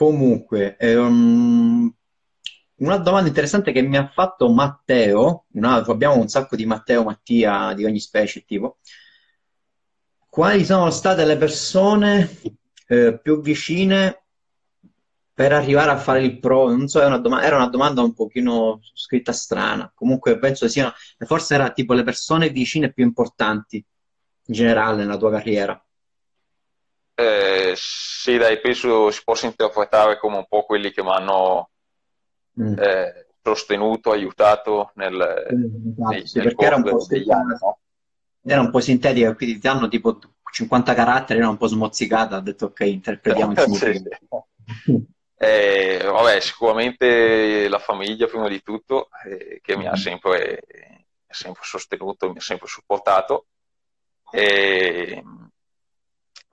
Comunque, um, una domanda interessante che mi ha fatto Matteo, un altro, abbiamo un sacco di Matteo, Mattia, di ogni specie, tipo, quali sono state le persone eh, più vicine per arrivare a fare il pro? Non so, una dom- era una domanda un pochino scritta strana. Comunque penso siano, forse era tipo le persone vicine più importanti in generale nella tua carriera. Eh, sì, dai, penso si possa interpretare come un po' quelli che mi hanno mm. eh, sostenuto, aiutato nel, esatto, nei, sì, nel era un, degli anni. No? Era un po' sintetica, quindi ti hanno tipo 50 caratteri, era un po' smozzicata, ha detto ok, interpretiamo il significato. Eh, vabbè, sicuramente la famiglia prima di tutto, eh, che mi ha mm-hmm. sempre, sempre, sostenuto, mi ha sempre supportato. E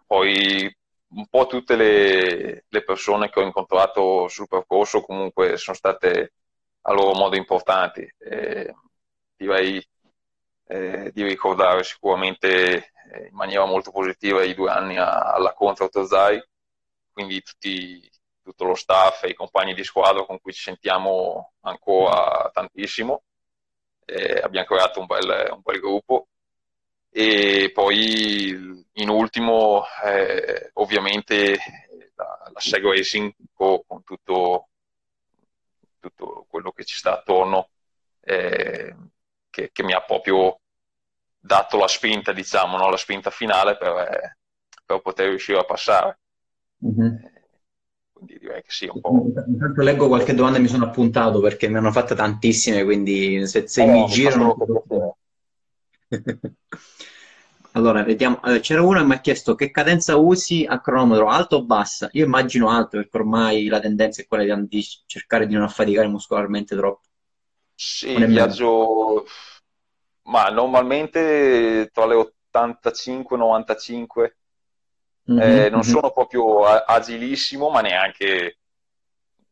poi un po' tutte le, le, persone che ho incontrato sul percorso comunque sono state a loro modo importanti. Eh, direi eh, di ricordare sicuramente eh, in maniera molto positiva i due anni a, alla Contra Autozai, quindi tutti, tutto lo staff e i compagni di squadra con cui ci sentiamo ancora tantissimo. Abbiamo creato un bel, un bel, gruppo e poi in ultimo eh, ovviamente la, la Seg Racing con, con tutto, tutto, quello che ci sta attorno eh, che, che, mi ha proprio dato la spinta diciamo no? la spinta finale per, per poter riuscire a passare mm-hmm. quindi direi che sì un po' intanto leggo qualche domanda e mi sono appuntato perché mi hanno fatte tantissime quindi se, se oh, mi girano Allora, vediamo. Allora, c'era uno che mi ha chiesto che cadenza usi a cronometro, alto o bassa? Io immagino alto, perché ormai la tendenza è quella di, di cercare di non affaticare muscolarmente troppo. Sì, viaggio, ma normalmente tra le 85 e 95. Mm-hmm, eh, non mm-hmm. sono proprio agilissimo, ma neanche,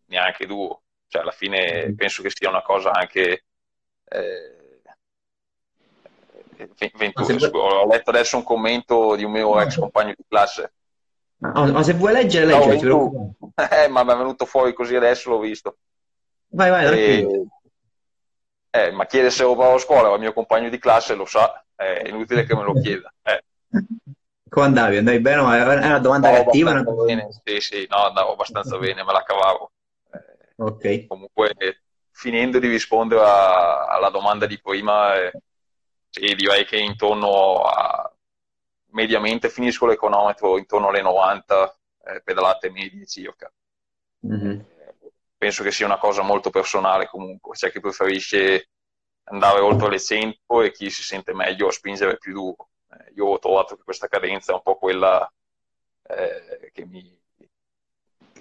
neanche duro. Cioè, alla fine mm-hmm. penso che sia una cosa anche... Eh, 21, se... ho letto adesso un commento di un mio ex compagno di classe. Ma, ma se vuoi leggere. No, eh, ma mi è venuto fuori così adesso, l'ho visto. Vai, vai, e... eh, ma chiede se vado a scuola, ma il mio compagno di classe lo sa, è inutile che me lo chieda. Eh. Come andavi? Andavi bene? È una domanda no, cattiva? Una... Bene. Sì, sì, no, andavo abbastanza bene, me la cavavo. Eh, ok. Comunque, finendo di rispondere a, alla domanda di prima, eh, sì, direi che intorno a mediamente finisco l'econometro intorno alle 90 eh, pedalate medie circa. Mm-hmm. penso che sia una cosa molto personale comunque, c'è chi preferisce andare oltre le 100 e chi si sente meglio a spingere più duro. Eh, io ho trovato che questa cadenza è un po' quella eh, che, mi,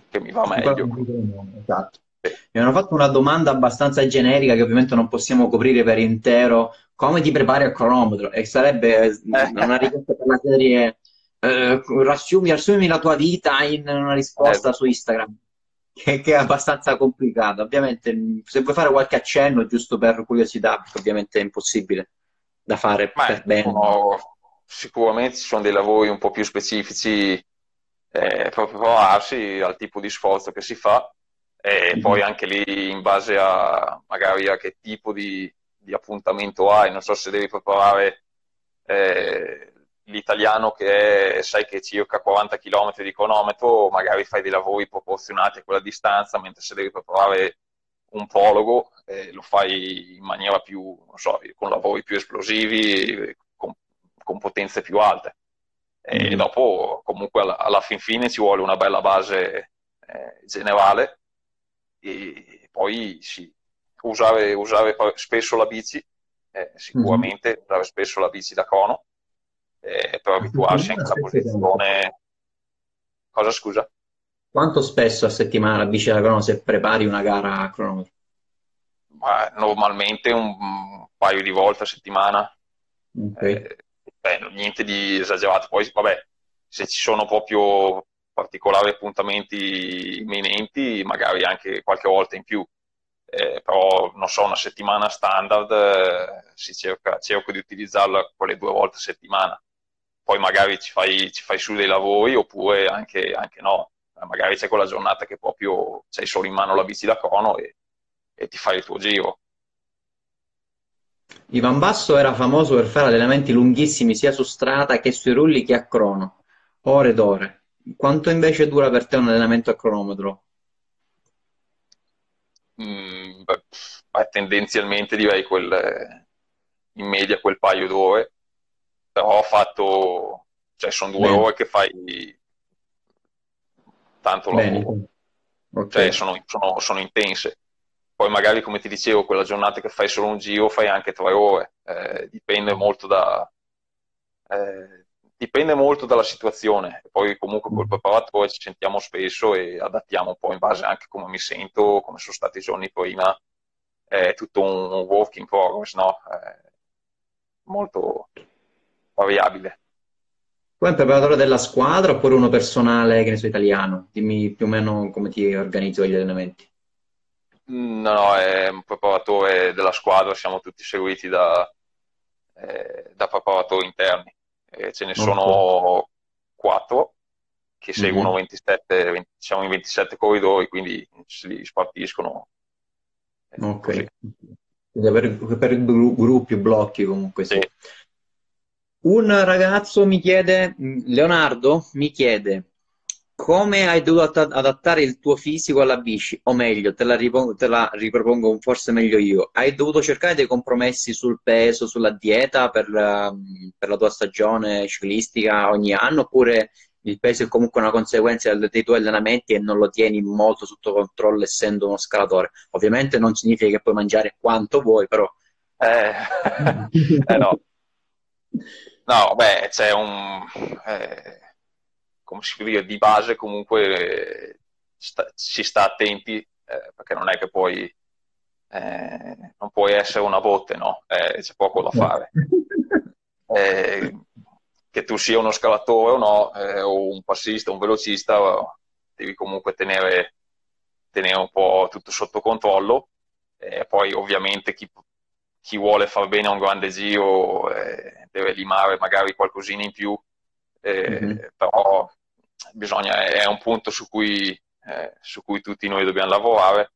che mi va meglio. Esatto. Mi hanno fatto una domanda abbastanza generica che ovviamente non possiamo coprire per intero. Come ti prepari al cronometro? E sarebbe eh, una richiesta per la serie eh, riassumi, riassumi, la tua vita in una risposta eh. su Instagram, che, che, è abbastanza complicata. Ovviamente, se vuoi fare qualche accenno, giusto per curiosità, perché ovviamente è impossibile da fare Ma per bene. No, sicuramente ci sono dei lavori un po' più specifici eh, proprio provarsi al tipo di sforzo che si fa e mm-hmm. poi anche lì in base a magari a che tipo di, di appuntamento hai, non so se devi preparare eh, l'italiano che è, sai che è circa 40 km di cronometro, magari fai dei lavori proporzionati a quella distanza, mentre se devi preparare un prologo eh, lo fai in maniera più, non so, con lavori più esplosivi, con, con potenze più alte. E mm. dopo comunque alla, alla, fin fine ci vuole una bella base eh, generale e poi sì, usare, usare spesso la bici, eh, sicuramente mm-hmm. usare spesso la bici da cono, eh, per abituarsi anche alla posizione. Cosa scusa? Quanto spesso a settimana la bici da crono se prepari una gara a cronometro? Ma normalmente un paio di volte a settimana. Okay. Eh, beh, niente di esagerato. Poi, vabbè, se ci sono proprio particolari appuntamenti imminenti, magari anche qualche volta in più. Eh, però non so, una settimana standard eh, si cerca, cerco di utilizzarla quelle due volte a settimana. Poi magari ci fai, ci fai su dei lavori oppure anche, anche no. Magari c'è quella giornata che proprio c'hai solo in mano la bici da crono e, e ti fai il tuo giro. Ivan Basso era famoso per fare allenamenti lunghissimi sia su strada che sui rulli che a crono, ore ed ore. Quanto invece dura per te un allenamento a cronometro? Mm, beh, tendenzialmente direi quel, in media quel paio d'ore, però ho fatto, cioè sono due Bene. ore che fai tanto lavoro, okay. cioè sono, sono, sono intense. poi magari come ti dicevo, quella giornata che fai solo un giro fai anche tre ore, eh, dipende molto da... Eh, dipende molto dalla situazione. Poi comunque col preparatore ci sentiamo spesso e adattiamo un po' in base anche a come mi sento, come sono stati i giorni prima. È tutto un work in progress, no? È molto variabile. Tu è un preparatore della squadra oppure uno personale, che ne so, italiano? Dimmi più o meno come ti organizzi gli allenamenti. No, no, è un preparatore della squadra, siamo tutti seguiti da, eh, da preparatori interni. E ce ne okay. sono quattro che seguono mm-hmm. 27, 20, siamo in 27 corridori, quindi si spartiscono. Eh, ok. Per, per gruppi, blocchi comunque sì. sì. Un ragazzo mi chiede, Leonardo mi chiede, come hai dovuto adattare il tuo fisico alla bici? O meglio, te la, te la, ripropongo forse meglio io. Hai dovuto cercare dei compromessi sul peso, sulla dieta per, ehm, per la tua stagione ciclistica ogni anno? Oppure il peso è comunque una conseguenza dei tuoi allenamenti e non lo tieni molto sotto controllo essendo uno scalatore? Ovviamente non significa che puoi mangiare quanto vuoi, però... Eh, eh no. No, beh, c'è un... Eh, come si può dire, di base comunque sta, si sta attenti, eh, perché non è che poi... Eh, non puoi essere una botte, no? Eh, c'è poco da fare. Eh, che tu sia uno scalatore o no, eh, o un passista, un velocista, devi comunque tenere, tenere un po' tutto sotto controllo. E poi ovviamente chi, chi vuole far bene a un grande giro eh, deve limare magari qualcosina in più, eh, mm-hmm. però bisogna, è un punto su cui, eh, su cui tutti noi dobbiamo lavorare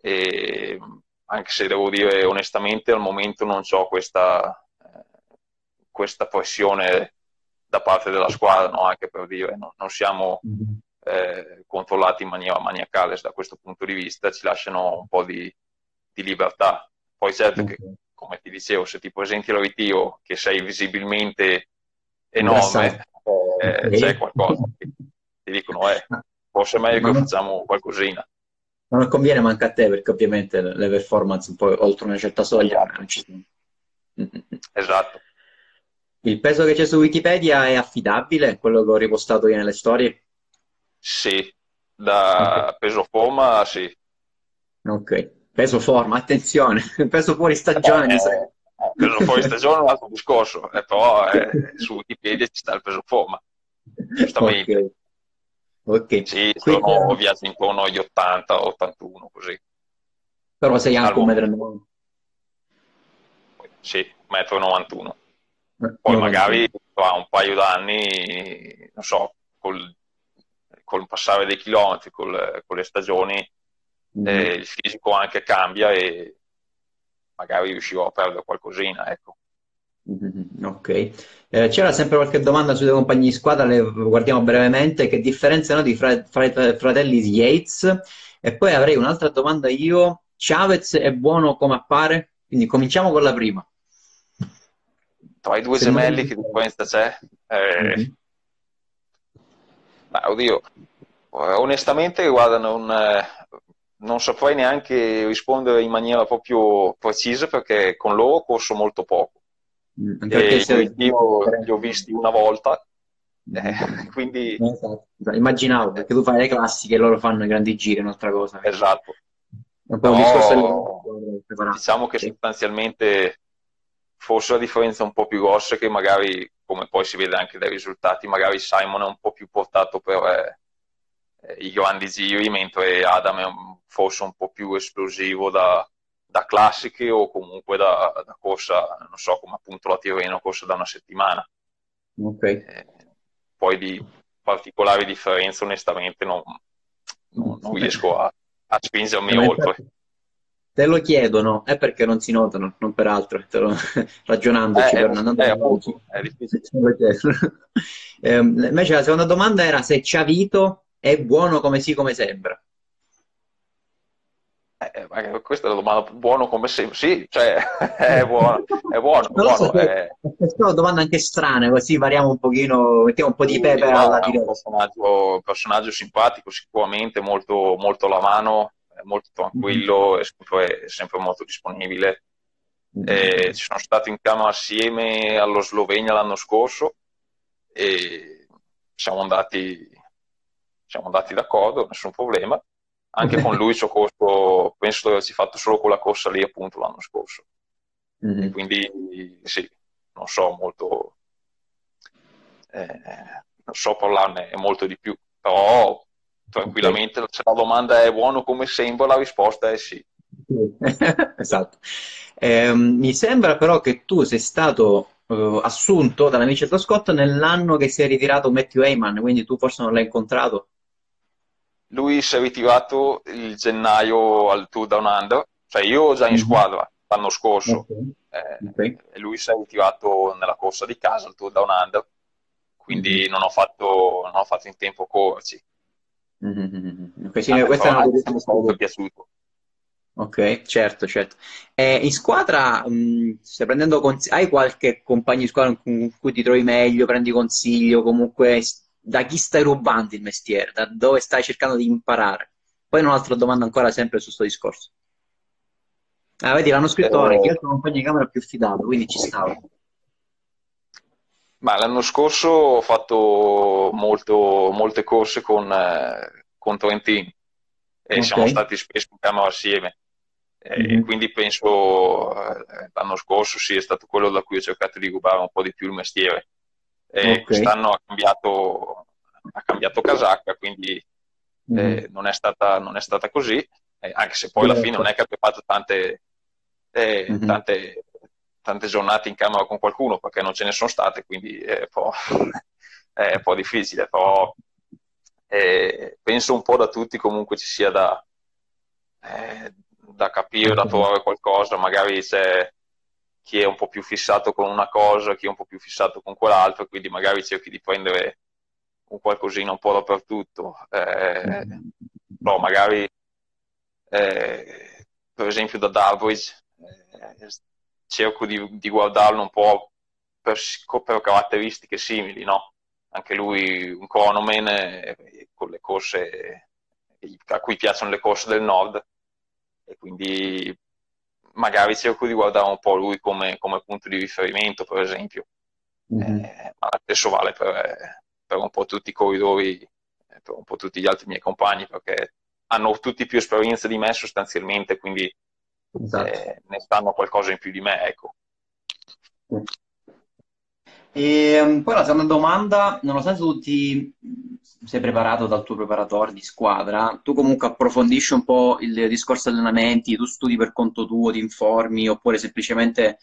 e anche se devo dire onestamente al momento non ho questa, eh, questa pressione da parte della squadra, no? anche per dire no? non siamo mm-hmm. eh, controllati in maniera maniacale da questo punto di vista, ci lasciano un po' di, di libertà. Poi certo che come ti dicevo, se ti presenti al ritiro che sei visibilmente enorme, eh, c'è qualcosa ti dicono, eh, forse è meglio che facciamo qualcosina. Ma non conviene manca a te perché ovviamente le performance un po' oltre una certa soglia non ci sono. Esatto. Il peso che c'è su Wikipedia è affidabile, quello che ho ripostato io nelle storie? Sì, da okay. peso forma sì. Ok, peso forma, attenzione, peso fuori stagione. Eh, peso fuori stagione è un altro discorso, eh, però eh, su Wikipedia ci sta il peso forma, giustamente. Ok. okay. Sì, sono Quindi, viaggi intorno agli 80, 81, così. Però sei anche un metro Sì, 1,91 m. Eh, Poi magari tra un paio d'anni, non so, col, col passare dei chilometri, col, con le stagioni, mm. eh, il fisico anche cambia e magari riuscirò a perdere qualcosina, ecco. Mm-hmm, ok, eh, c'era sempre qualche domanda sui tuoi compagni di squadra, le guardiamo brevemente. Che differenza hanno di fra, fra, i fratelli Yates? E poi avrei un'altra domanda io. Chavez è buono come appare? Quindi cominciamo con la prima. Tra i due Se gemelli, non... che differenza c'è? Eh... Mm-hmm. Ma, oddio, onestamente, guarda, non, eh, non saprei neanche rispondere in maniera proprio precisa perché con loro corso molto poco. Mm, io li ho visti una volta, eh, quindi... Esatto. Immaginavo, perché tu fai le classiche e loro fanno i grandi giri, un'altra cosa. Esatto. Però, diciamo che sostanzialmente forse la differenza è un po' più grossa che magari, come poi si vede anche dai risultati, magari Simon è un po' più portato per eh, i grandi giri, mentre Adam è un forse un po' più esplosivo da, da classiche o comunque da, da, corsa, non so, come appunto la Tirreno, corsa da una settimana. Okay. Eh, poi di particolari differenze onestamente non, non, non riesco a, a spingermi oltre. Te lo chiedono, è perché non si notano, non per altro, lo... ragionandoci. Eh, per non è, appunto, è eh, invece la seconda domanda era se Ciavito è buono come si come sembra. Eh, questa è la domanda buono come sempre. Sì, cioè, è buono, è buono. buono so, è... Questa è una domanda anche strana, così variamo un pochino, mettiamo un po' di pepe alla diretta. Un personaggio, simpatico, sicuramente molto, molto la mano, molto tranquillo, è sempre, è sempre molto disponibile. Eh, ci sono stato in camera assieme allo Slovenia l'anno scorso e siamo andati, siamo andati d'accordo, nessun problema. Anche con lui ci ho corso, penso di averci fatto solo quella corsa lì appunto l'anno scorso. Mm-hmm. Quindi sì, non so molto, eh, non so parlarne molto di più, però tranquillamente okay. se la domanda è buono come sembra, la risposta è sì. esatto. Eh, mi sembra però che tu sei stato uh, assunto dall'amico Scott nell'anno che si è ritirato Matthew Heyman, quindi tu forse non l'hai incontrato. Lui si è ritirato il gennaio al Tour Down Under, cioè io già in mhm. squadra l'anno scorso okay. Eh, okay. e lui si è ritirato nella corsa di casa al Tour Down Under, quindi mm-hmm. non, ho fatto, non, ho fatto, in tempo a correrci. Mm-hmm. Okay, sì, questa è una cosa che mi è piaciuto. Ok, certo, certo. Eh, in squadra, mh, stai prendendo cons- hai qualche compagno di squadra con cui ti trovi meglio, prendi consiglio, comunque da chi stai rubando il mestiere, da dove stai cercando di imparare? Poi un'altra domanda ancora sempre su questo discorso. Ah, vedi, l'hanno scritto ora, eh, chi altro compagno di camera più fidato, quindi ci stavo. Ma l'anno scorso ho fatto molto, molte corse con, eh, con Trentini e okay. siamo stati spesso in camera assieme. Mm-hmm. quindi penso eh, l'anno scorso sì, è stato quello da cui ho cercato di rubare un po' di più il mestiere. Okay. quest'anno ha cambiato, ha cambiato casacca, quindi mm-hmm. eh, non, è stata, non, è stata, così, eh, anche se poi alla fine non è che abbia fatto tante, eh, mm-hmm. tante, tante, giornate in camera con qualcuno, perché non ce ne sono state, quindi è un po', è un po difficile, però penso un po' da tutti comunque ci sia da, eh, da capire, da trovare qualcosa, magari c'è chi è un po' più fissato con una cosa, chi è un po' più fissato con quell'altro, quindi magari cerchi di prendere un qualcosina un po' dappertutto. Eh, no, magari eh, per esempio da Darwich eh, cerco di, di, guardarlo un po' per, per caratteristiche simili, no? Anche lui un cronoman eh, con le corse a cui piacciono le corse del nord e quindi magari cerco di guardare un po' lui come, come punto di riferimento, per esempio. Mm-hmm. Eh, ma stesso vale per, per, un po' tutti i corridori, eh, per un po' tutti gli altri miei compagni, perché hanno tutti più esperienza di me sostanzialmente, quindi esatto. eh, ne stanno qualcosa in più di me, ecco. E um, poi la seconda domanda, nonostante tu ti sei preparato dal tuo preparatore di squadra, tu comunque approfondisci un po' il discorso allenamenti, tu studi per conto tuo, ti informi, oppure semplicemente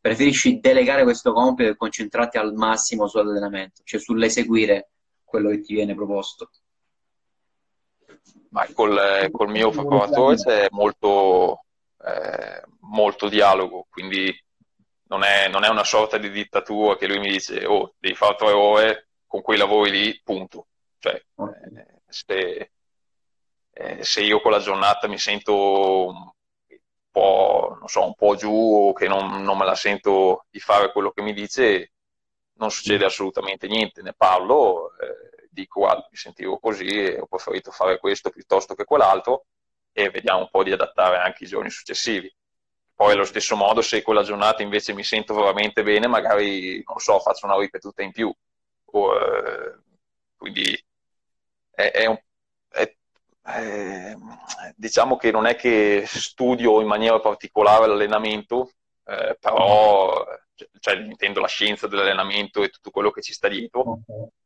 preferisci delegare questo compito e concentrarti al massimo sull'allenamento, cioè sull'eseguire quello che ti viene proposto? Ma col, col mio preparatore c'è molto, eh, molto dialogo, quindi non è, non è, una sorta di dittatura che lui mi dice oh, devi fare tre ore con quei lavori lì, punto. Cioè, eh, se, eh, se, io quella giornata mi sento un po', so, un po giù o che non, non, me la sento di fare quello che mi dice, non succede assolutamente niente, ne parlo, eh, dico guarda, mi sentivo così e ho preferito fare questo piuttosto che quell'altro e vediamo un po' di adattare anche i giorni successivi. Poi allo stesso modo, se quella giornata invece mi sento veramente bene, magari, non so, faccio una ripetuta in più. O, eh, quindi è, è un, è, è, diciamo che non è che studio in maniera particolare l'allenamento, eh, però cioè, intendo la scienza dell'allenamento e tutto quello che ci sta dietro,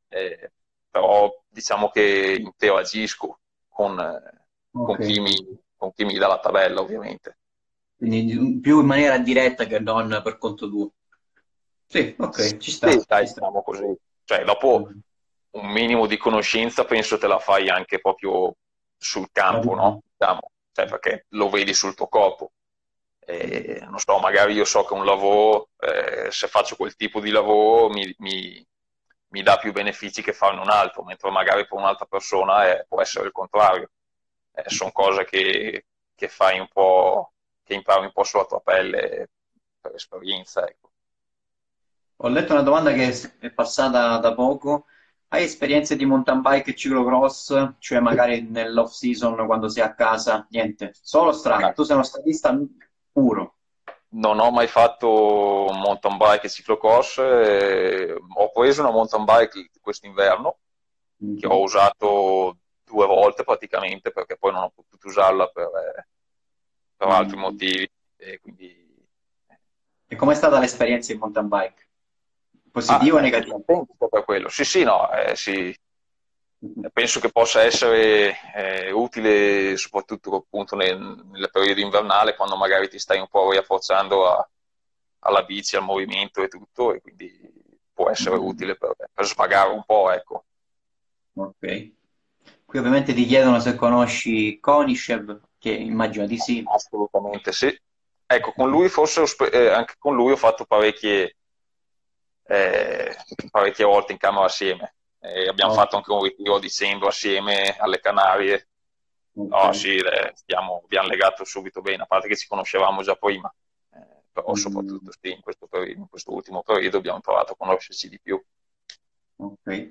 eh, però diciamo che interagisco con, con, chi mi, con chi mi dà la tabella ovviamente. Quindi più in maniera diretta che non per conto tuo. Sì, ok, ci sta. Sì, dai, stiamo così. Cioè, dopo mm un minimo di conoscenza penso te la fai anche proprio sul campo, no? Diciamo, cioè perché lo vedi sul tuo corpo. E, non so, magari io so che un lavoro, eh, se faccio quel tipo di lavoro, mi, mi, mi, dà più benefici che farne un altro, mentre magari per un'altra persona eh, può essere il contrario. Eh, sono cose che, che, fai un po', che impari un po' sulla tua pelle per esperienza. Ecco. Ho letto una domanda che è passata da poco Hai esperienze di mountain bike e ciclocross? Cioè magari nell'off season quando sei a casa? Niente, solo strada. Tu sei uno stadista puro. Non ho mai fatto mountain bike e ciclocross. Eh, ho preso una mountain bike quest'inverno mm-hmm. che ho usato due volte praticamente perché poi non ho potuto usarla per, eh, per altri motivi. E quindi... E com'è stata l'esperienza in mountain bike? Positivo ah, o negativo? Per quello. Sì, sì, no, eh, sì. penso che possa essere eh, utile soprattutto appunto nel, nel, periodo invernale quando magari ti stai un po' riapprocciando a, alla bici, al movimento e tutto e quindi può essere mm-hmm. utile per, per svagare un po', ecco. Ok. Qui ovviamente ti chiedono se conosci Konishev, che immagino di sì. Assolutamente sì. Ecco, con lui forse eh, anche con lui ho fatto parecchie eh, parecchie volte in camera assieme. E abbiamo oh. fatto anche un ritiro a dicembre assieme alle Canarie. Okay. No, sì, le, stiamo, abbiamo legato subito bene, a parte che ci conoscevamo già prima, eh, però mm. soprattutto sì, in, questo periodo, in questo ultimo periodo abbiamo provato a conoscerci di più. Ok.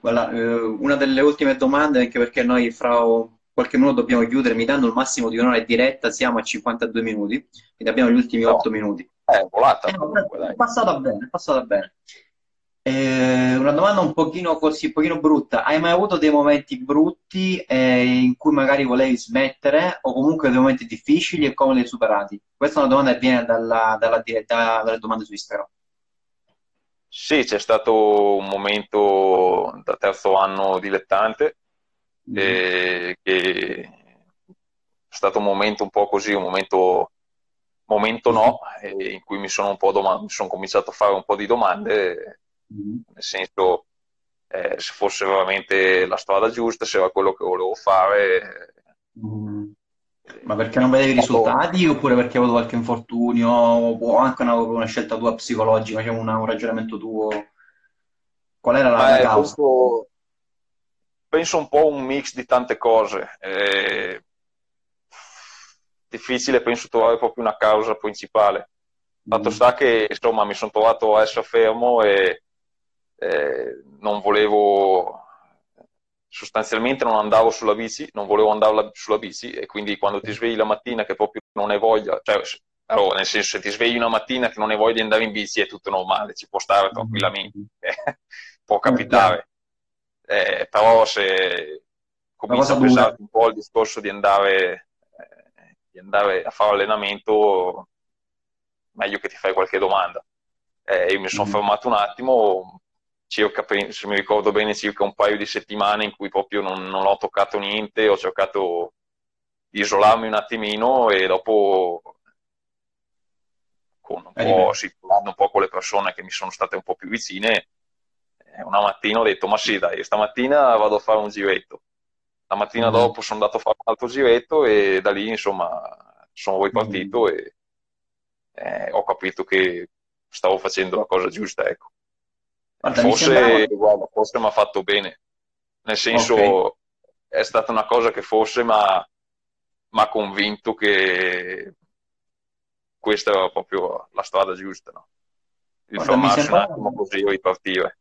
Guarda, eh, una delle ultime domande, anche perché noi fra qualche minuto dobbiamo chiudere, mi danno il massimo di un'ora di diretta, siamo a 52 minuti, quindi abbiamo gli ultimi no. 8 minuti. È volata. Eh, comunque, è passata bene, è passata bene. Eh, una domanda un pochino così, un pochino brutta. Hai mai avuto dei momenti brutti eh, in cui magari volevi smettere o comunque dei momenti difficili e come li hai superati? Questa è una domanda che viene dalla, dalla, da, dalle domande su Instagram. Sì, c'è stato un momento da terzo anno dilettante mm-hmm. eh, che è stato un momento un po' così, un momento momento no, in cui mi sono un po' domand- mi sono cominciato a fare un po' di domande, mm-hmm. nel senso eh, se fosse veramente la strada giusta, se era quello che volevo fare. Mm. Ma perché non vedevi i risultati oppure perché avuto qualche infortunio o anche una, una scelta tua psicologica, diciamo una, un ragionamento tuo? Qual era la, la causa? Penso, penso, un po' un mix di tante cose. Eh, difficile penso trovare proprio una causa principale. Fatto mm. sta che insomma mi sono trovato a essere fermo e eh, non volevo sostanzialmente non andavo sulla bici, non volevo andare sulla bici e quindi quando ti svegli la mattina che proprio non hai voglia, cioè allora, nel senso se ti svegli una mattina che non hai voglia di andare in bici è tutto normale, ci può stare tranquillamente, può capitare. Eh, però se comincia a pesare un po' il discorso di andare di andare a fare allenamento, meglio che ti fai qualche domanda. Eh, io mi sono mm. fermato un attimo, circa, se mi ricordo bene, circa un paio di settimane in cui proprio non, non ho toccato niente, ho cercato di isolarmi un attimino e dopo con un, po', sì, un po' con le persone che mi sono state un po' più vicine, eh, una mattina ho detto ma sì dai, stamattina vado a fare un giretto la mattina mm. dopo sono andato a fare un altro giretto e da lì insomma sono ripartito mm. e eh, ho capito che stavo facendo la cosa giusta ecco. Guarda, forse, sembrava... guarda, forse mi ha fatto bene nel senso okay. è stata una cosa che forse mi ha convinto che questa era proprio la strada giusta no? il Guarda, fermarsi sembrava... un attimo così ripartire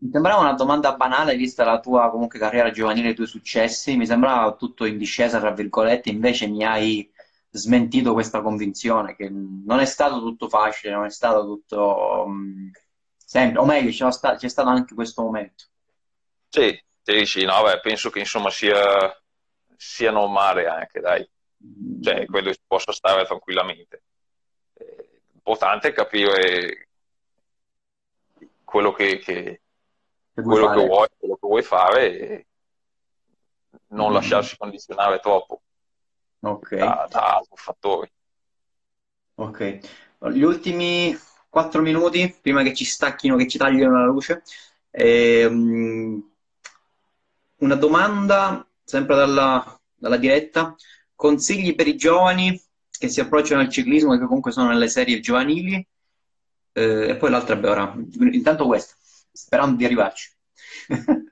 mi sembrava una domanda banale vista la tua comunque carriera giovanile, i tuoi successi, mi sembrava tutto in discesa, tra virgolette, invece mi hai smentito questa convinzione che non è stato tutto facile, non è stato tutto um, sempre, o meglio, c'è stato, c'è stato anche questo momento. Sì, sì, sì, no, beh, penso che insomma sia, sia normale anche, dai, cioè credo che si possa stare tranquillamente. L'importante è capire quello che, che quello che, vuoi, quello che vuoi fare e non mm. lasciarsi condizionare troppo okay. da, da altri fattori. Ok, gli ultimi quattro minuti prima che ci stacchino, che ci taglino la luce. Ehm, una domanda sempre dalla, dalla, diretta. Consigli per i giovani che si approcciano al ciclismo, che comunque sono nelle serie giovanili. Eh, e poi l'altra, beh, ora, intanto questa sperando di arrivarci.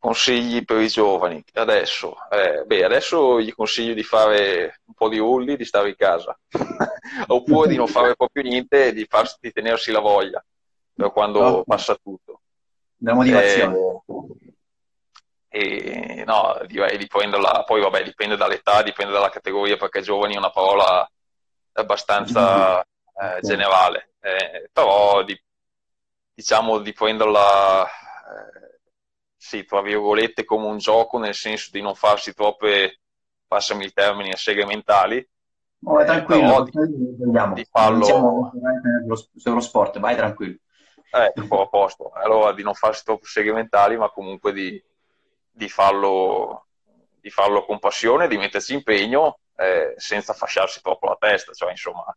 Consigli per i giovani. Adesso, eh, beh, adesso gli consiglio di fare un po' di ulli, di stare in casa, oppure di non fare proprio niente e di, farsi, di tenersi la voglia per quando oh. passa tutto. della motivazione. E, e no, direi dipende, la, poi vabbè, dipende dall'età, dipende dalla categoria, perché giovani è una parola abbastanza eh, generale, eh, però di, diciamo di prenderla, eh, sì, tra virgolette, come un gioco, nel senso di non farsi troppe, passami il termine, seghe mentali. Oh, tranquillo, di, di farlo... Sullo sport, vai tranquillo. Eh, a posto. Allora di non farsi troppo seghe mentali, ma comunque di, di, farlo, di farlo con passione, di mettersi impegno eh, senza fasciarsi troppo la testa, cioè insomma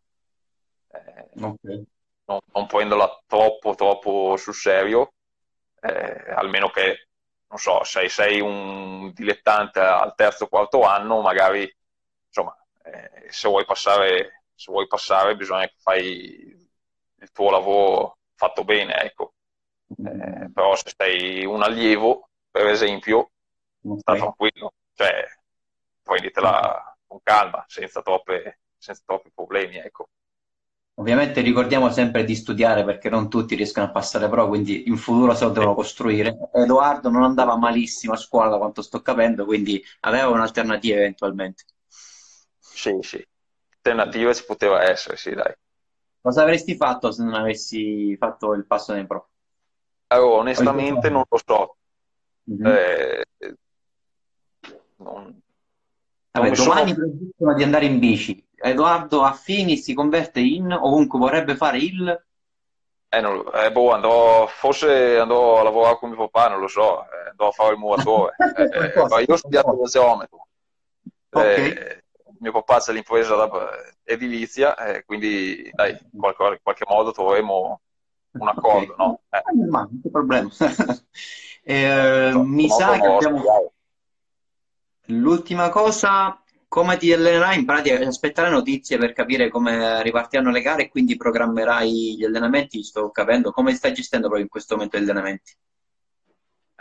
eh, okay. Non, non, prenderla troppo troppo sul serio, eh, almeno che, non so, se sei un dilettante al terzo o quarto anno, magari insomma, eh, se vuoi passare, se vuoi passare bisogna che fai il tuo lavoro fatto bene, ecco. Eh, però se sei un allievo, per esempio, okay. sta tranquillo, cioè prenditela con calma, senza, troppe, senza troppi problemi, ecco. Ovviamente ricordiamo sempre di studiare perché non tutti riescono a passare pro, quindi in futuro se lo devono costruire. Edoardo non andava malissimo a scuola da quanto sto capendo, quindi aveva un'alternativa eventualmente. Sì, sì, alternativa ci poteva essere, sì, dai. Cosa avresti fatto se non avessi fatto il passo nei pro? Allora, onestamente non lo so. Mm-hmm. Eh, non, Vabbè, domani sono... di andare in bici. Edoardo Affini si converte in, o comunque vorrebbe fare il... Eh, non, eh, boh, andrò, forse andrò a lavorare con mio papà, non lo so, eh, andrò a fare il muratore. eh, eh io ho studiato lo geometro. Okay. Eh, mio papà c'è l'impresa edilizia, eh, quindi dai, in qualche, qualche modo troveremo un accordo, okay. no? Eh. Ma non c'è problema. eh, no, mi sa che abbiamo... L'ultima cosa, come ti allenerai? In pratica aspettare notizie per capire come ripartiranno le gare e quindi programmerai gli allenamenti, sto capendo. Come stai gestendo proprio in questo momento gli allenamenti?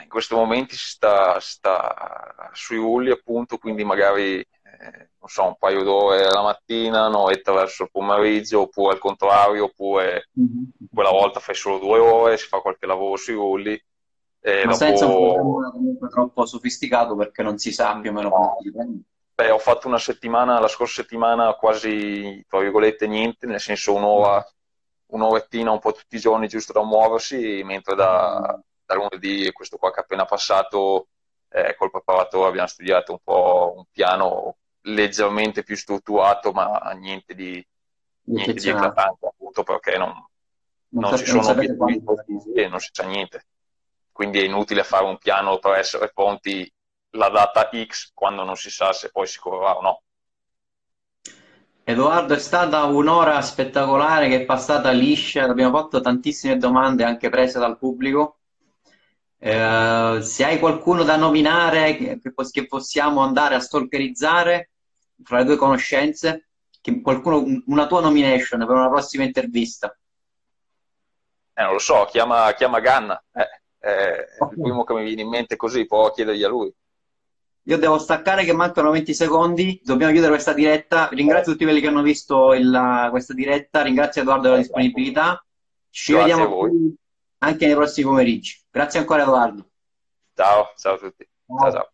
In questo momento si sta, sta sui rulli appunto, quindi magari non so, un paio d'ore la mattina, un'oretta verso il pomeriggio, oppure al contrario, oppure mm-hmm. quella volta fai solo due ore, si fa qualche lavoro sui rulli. Ma dopo... senza un programma comunque troppo sofisticato perché non si sa più o meno no. come Beh, ho fatto una settimana, la scorsa settimana quasi, tra virgolette, niente, nel senso un'ora, un'orettina un po' tutti i giorni giusto da muoversi, mentre da, da lunedì, questo qua che è appena passato, eh, col preparatore abbiamo studiato un po' un piano leggermente più strutturato, ma niente di, niente di eclatante, appunto perché non, non, non ci sono obiettivi e non si sa niente. Quindi è inutile fare un piano per essere pronti la data X quando non si sa se poi si correrà o no. Edoardo, è stata un'ora spettacolare che è passata liscia, abbiamo fatto tantissime domande anche prese dal pubblico. Eh, se hai qualcuno da nominare che, che, possiamo andare a stalkerizzare fra le due conoscenze, qualcuno, una tua nomination per una prossima intervista. Eh, non lo so, chiama, chiama Ganna. Eh, eh, okay. Il primo che mi viene in mente così, può chiedergli a lui. Io devo staccare che mancano 20 secondi, dobbiamo chiudere questa diretta. Ringrazio tutti quelli che hanno visto il, questa diretta, ringrazio Edoardo della disponibilità. Ci Grazie vediamo anche nei prossimi pomeriggi. Grazie ancora Edoardo. Ciao, ciao a tutti. ciao. ciao. ciao.